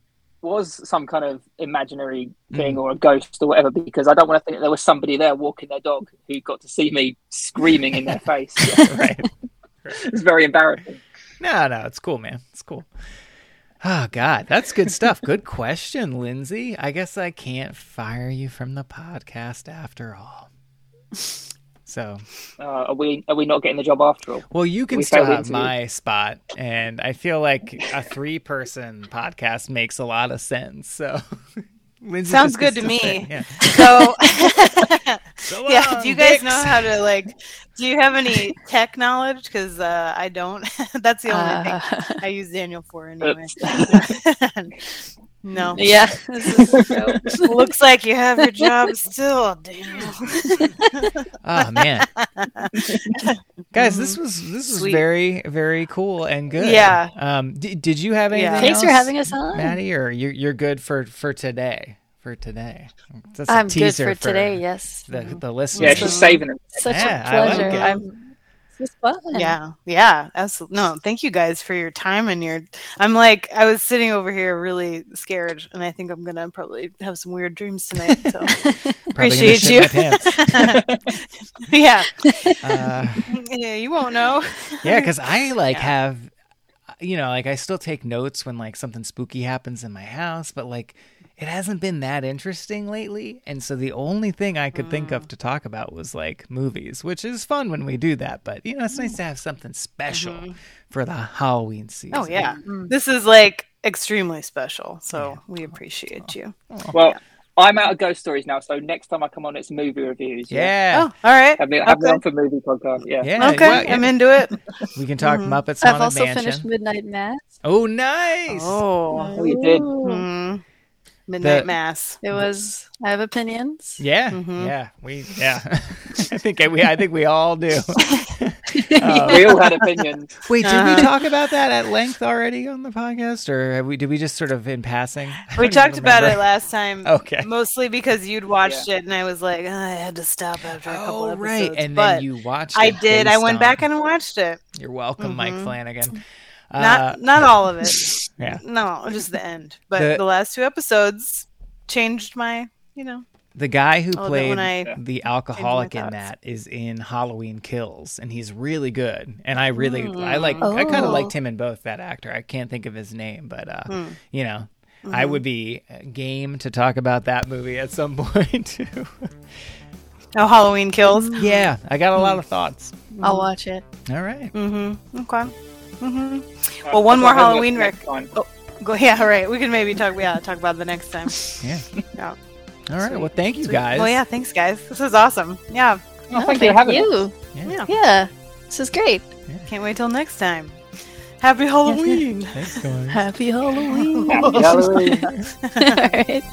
Speaker 3: was some kind of imaginary
Speaker 1: Mm.
Speaker 3: thing or a ghost or whatever because I don't want to think that there was somebody there walking their dog who got to see me screaming in their *laughs* face. *laughs*
Speaker 1: right. *laughs*
Speaker 3: it's very embarrassing.
Speaker 1: No, no, it's cool, man. It's cool. Oh God, that's good stuff. Good question, Lindsay. I guess I can't fire you from the podcast after all. So,
Speaker 3: Uh, are we are we not getting the job after all?
Speaker 1: well, you can
Speaker 3: We
Speaker 1: still have my spot, and I feel like a three-person podcast makes a lot of sense. So, *laughs* Lindsay
Speaker 2: Sounds good to me.
Speaker 1: say, Yeah. *laughs*
Speaker 2: so *laughs*
Speaker 1: So
Speaker 2: yeah do you guys
Speaker 1: dicks.
Speaker 2: know how to like do you have any tech knowledge because uh, i don't that's the only thing
Speaker 4: Uh,
Speaker 2: i use daniel for anyway no *laughs*
Speaker 4: yeah. *laughs* This is so- *laughs*
Speaker 2: looks like you have your job still daniel
Speaker 1: Oh man, guys, this was this was
Speaker 2: Sweet.
Speaker 1: very very cool and good.
Speaker 2: Yeah.
Speaker 1: Um, d- did you have anything?
Speaker 2: Yeah.
Speaker 4: Thanks for having us on.
Speaker 1: Maddie, or you're you're good for for today? For today, That's a
Speaker 4: I'm good
Speaker 1: teaser
Speaker 4: for today. Yes.
Speaker 1: The the listeners.
Speaker 3: Yeah, she's saving it.
Speaker 4: Such
Speaker 1: Yeah,
Speaker 4: a
Speaker 1: I like
Speaker 4: pleasure.
Speaker 1: it.
Speaker 4: I'm. This is fun.
Speaker 2: yeah yeah absolutely no thank you guys for your time and your i'm like i was sitting over here really scared and i think i'm gonna probably have some weird dreams tonight so *laughs* appreciate you *laughs* yeah
Speaker 1: Uh, *laughs*
Speaker 2: yeah you won't know
Speaker 1: yeah, because I like
Speaker 2: Yeah.
Speaker 1: have, you know, like I still take notes when like something spooky happens in my house, but like it hasn't been that interesting lately, and so the only thing I could think
Speaker 2: Mm.
Speaker 1: of to talk about was like movies, which is fun when we do that. But you know, it's nice to have something special for the Halloween season.
Speaker 2: oh yeah this is like extremely special so we appreciate you
Speaker 3: Well, I'm out of ghost stories now, so next time I come on, it's movie reviews.
Speaker 1: yeah,
Speaker 2: oh all right
Speaker 3: Have me, have me on for movie podcast. Yeah.
Speaker 1: yeah.
Speaker 2: okay
Speaker 1: well, yeah.
Speaker 2: i'm into it *laughs*
Speaker 1: We can talk
Speaker 2: Mhm.
Speaker 1: Muppets
Speaker 4: I've also
Speaker 1: Mansion.
Speaker 4: finished Midnight Mass.
Speaker 1: Oh, nice.
Speaker 2: oh
Speaker 3: Oh, you did.
Speaker 4: Ooh.
Speaker 2: Midnight
Speaker 1: The-
Speaker 2: mass
Speaker 4: It was. I have opinions.
Speaker 1: Yeah,
Speaker 2: Mhm.
Speaker 1: yeah, we yeah. *laughs* I think we I think we all do. *laughs* Uh,
Speaker 3: We all had opinions.
Speaker 1: Wait, did
Speaker 2: Uh-huh.
Speaker 1: we talk about that at length already on the podcast, or have we? Did we just sort of in passing?
Speaker 2: We talked about it last time
Speaker 1: Okay.
Speaker 2: mostly because you'd watched it and i was like "Oh, i had to stop after a couple
Speaker 1: Oh
Speaker 2: episodes
Speaker 1: right, and
Speaker 2: but
Speaker 1: then you watched.
Speaker 2: i did i went
Speaker 1: on-
Speaker 2: back and watched it
Speaker 1: You're welcome, Mike
Speaker 2: Mhm.
Speaker 1: Flanagan.
Speaker 2: Not
Speaker 1: Uh,
Speaker 2: not all of it *laughs*
Speaker 1: yeah.
Speaker 2: no just the end but
Speaker 1: The-
Speaker 2: the, last two episodes changed my you know
Speaker 1: the guy who
Speaker 2: a little bit
Speaker 1: played
Speaker 2: I
Speaker 1: the alcoholic in that is in Halloween Kills, and he's really good. And I really,
Speaker 2: Hmm.
Speaker 1: I like, I kind of
Speaker 4: Oh.
Speaker 1: liked him in both. That actor, I can't think of his name, but uh,
Speaker 2: Hmm.
Speaker 1: you know,
Speaker 2: Mm-hmm.
Speaker 1: I would be uh, game to talk about that movie at some *laughs* point too.
Speaker 2: oh halloween kills
Speaker 1: yeah, I got a lot of thoughts.
Speaker 4: I'll watch it.
Speaker 1: All right.
Speaker 2: mm-hmm okay mm-hmm
Speaker 3: Uh,
Speaker 2: Well, one more
Speaker 3: I'll have a look
Speaker 2: Halloween
Speaker 3: next time.
Speaker 2: go yeah all right we can maybe talk yeah talk about it the next time *laughs*
Speaker 1: Yeah.
Speaker 2: Yeah.
Speaker 1: All right.
Speaker 2: Sweet.
Speaker 1: Well, thank you
Speaker 2: Sweet.
Speaker 1: guys.
Speaker 2: well yeah thanks guys this was awesome yeah
Speaker 3: Oh, thank you for
Speaker 4: you.
Speaker 2: yeah
Speaker 4: Yeah. This is great.
Speaker 2: can't wait till next time happy halloween
Speaker 1: Thanks, guys. *laughs*
Speaker 4: Happy Halloween. *laughs*
Speaker 3: Happy Halloween.
Speaker 4: All right.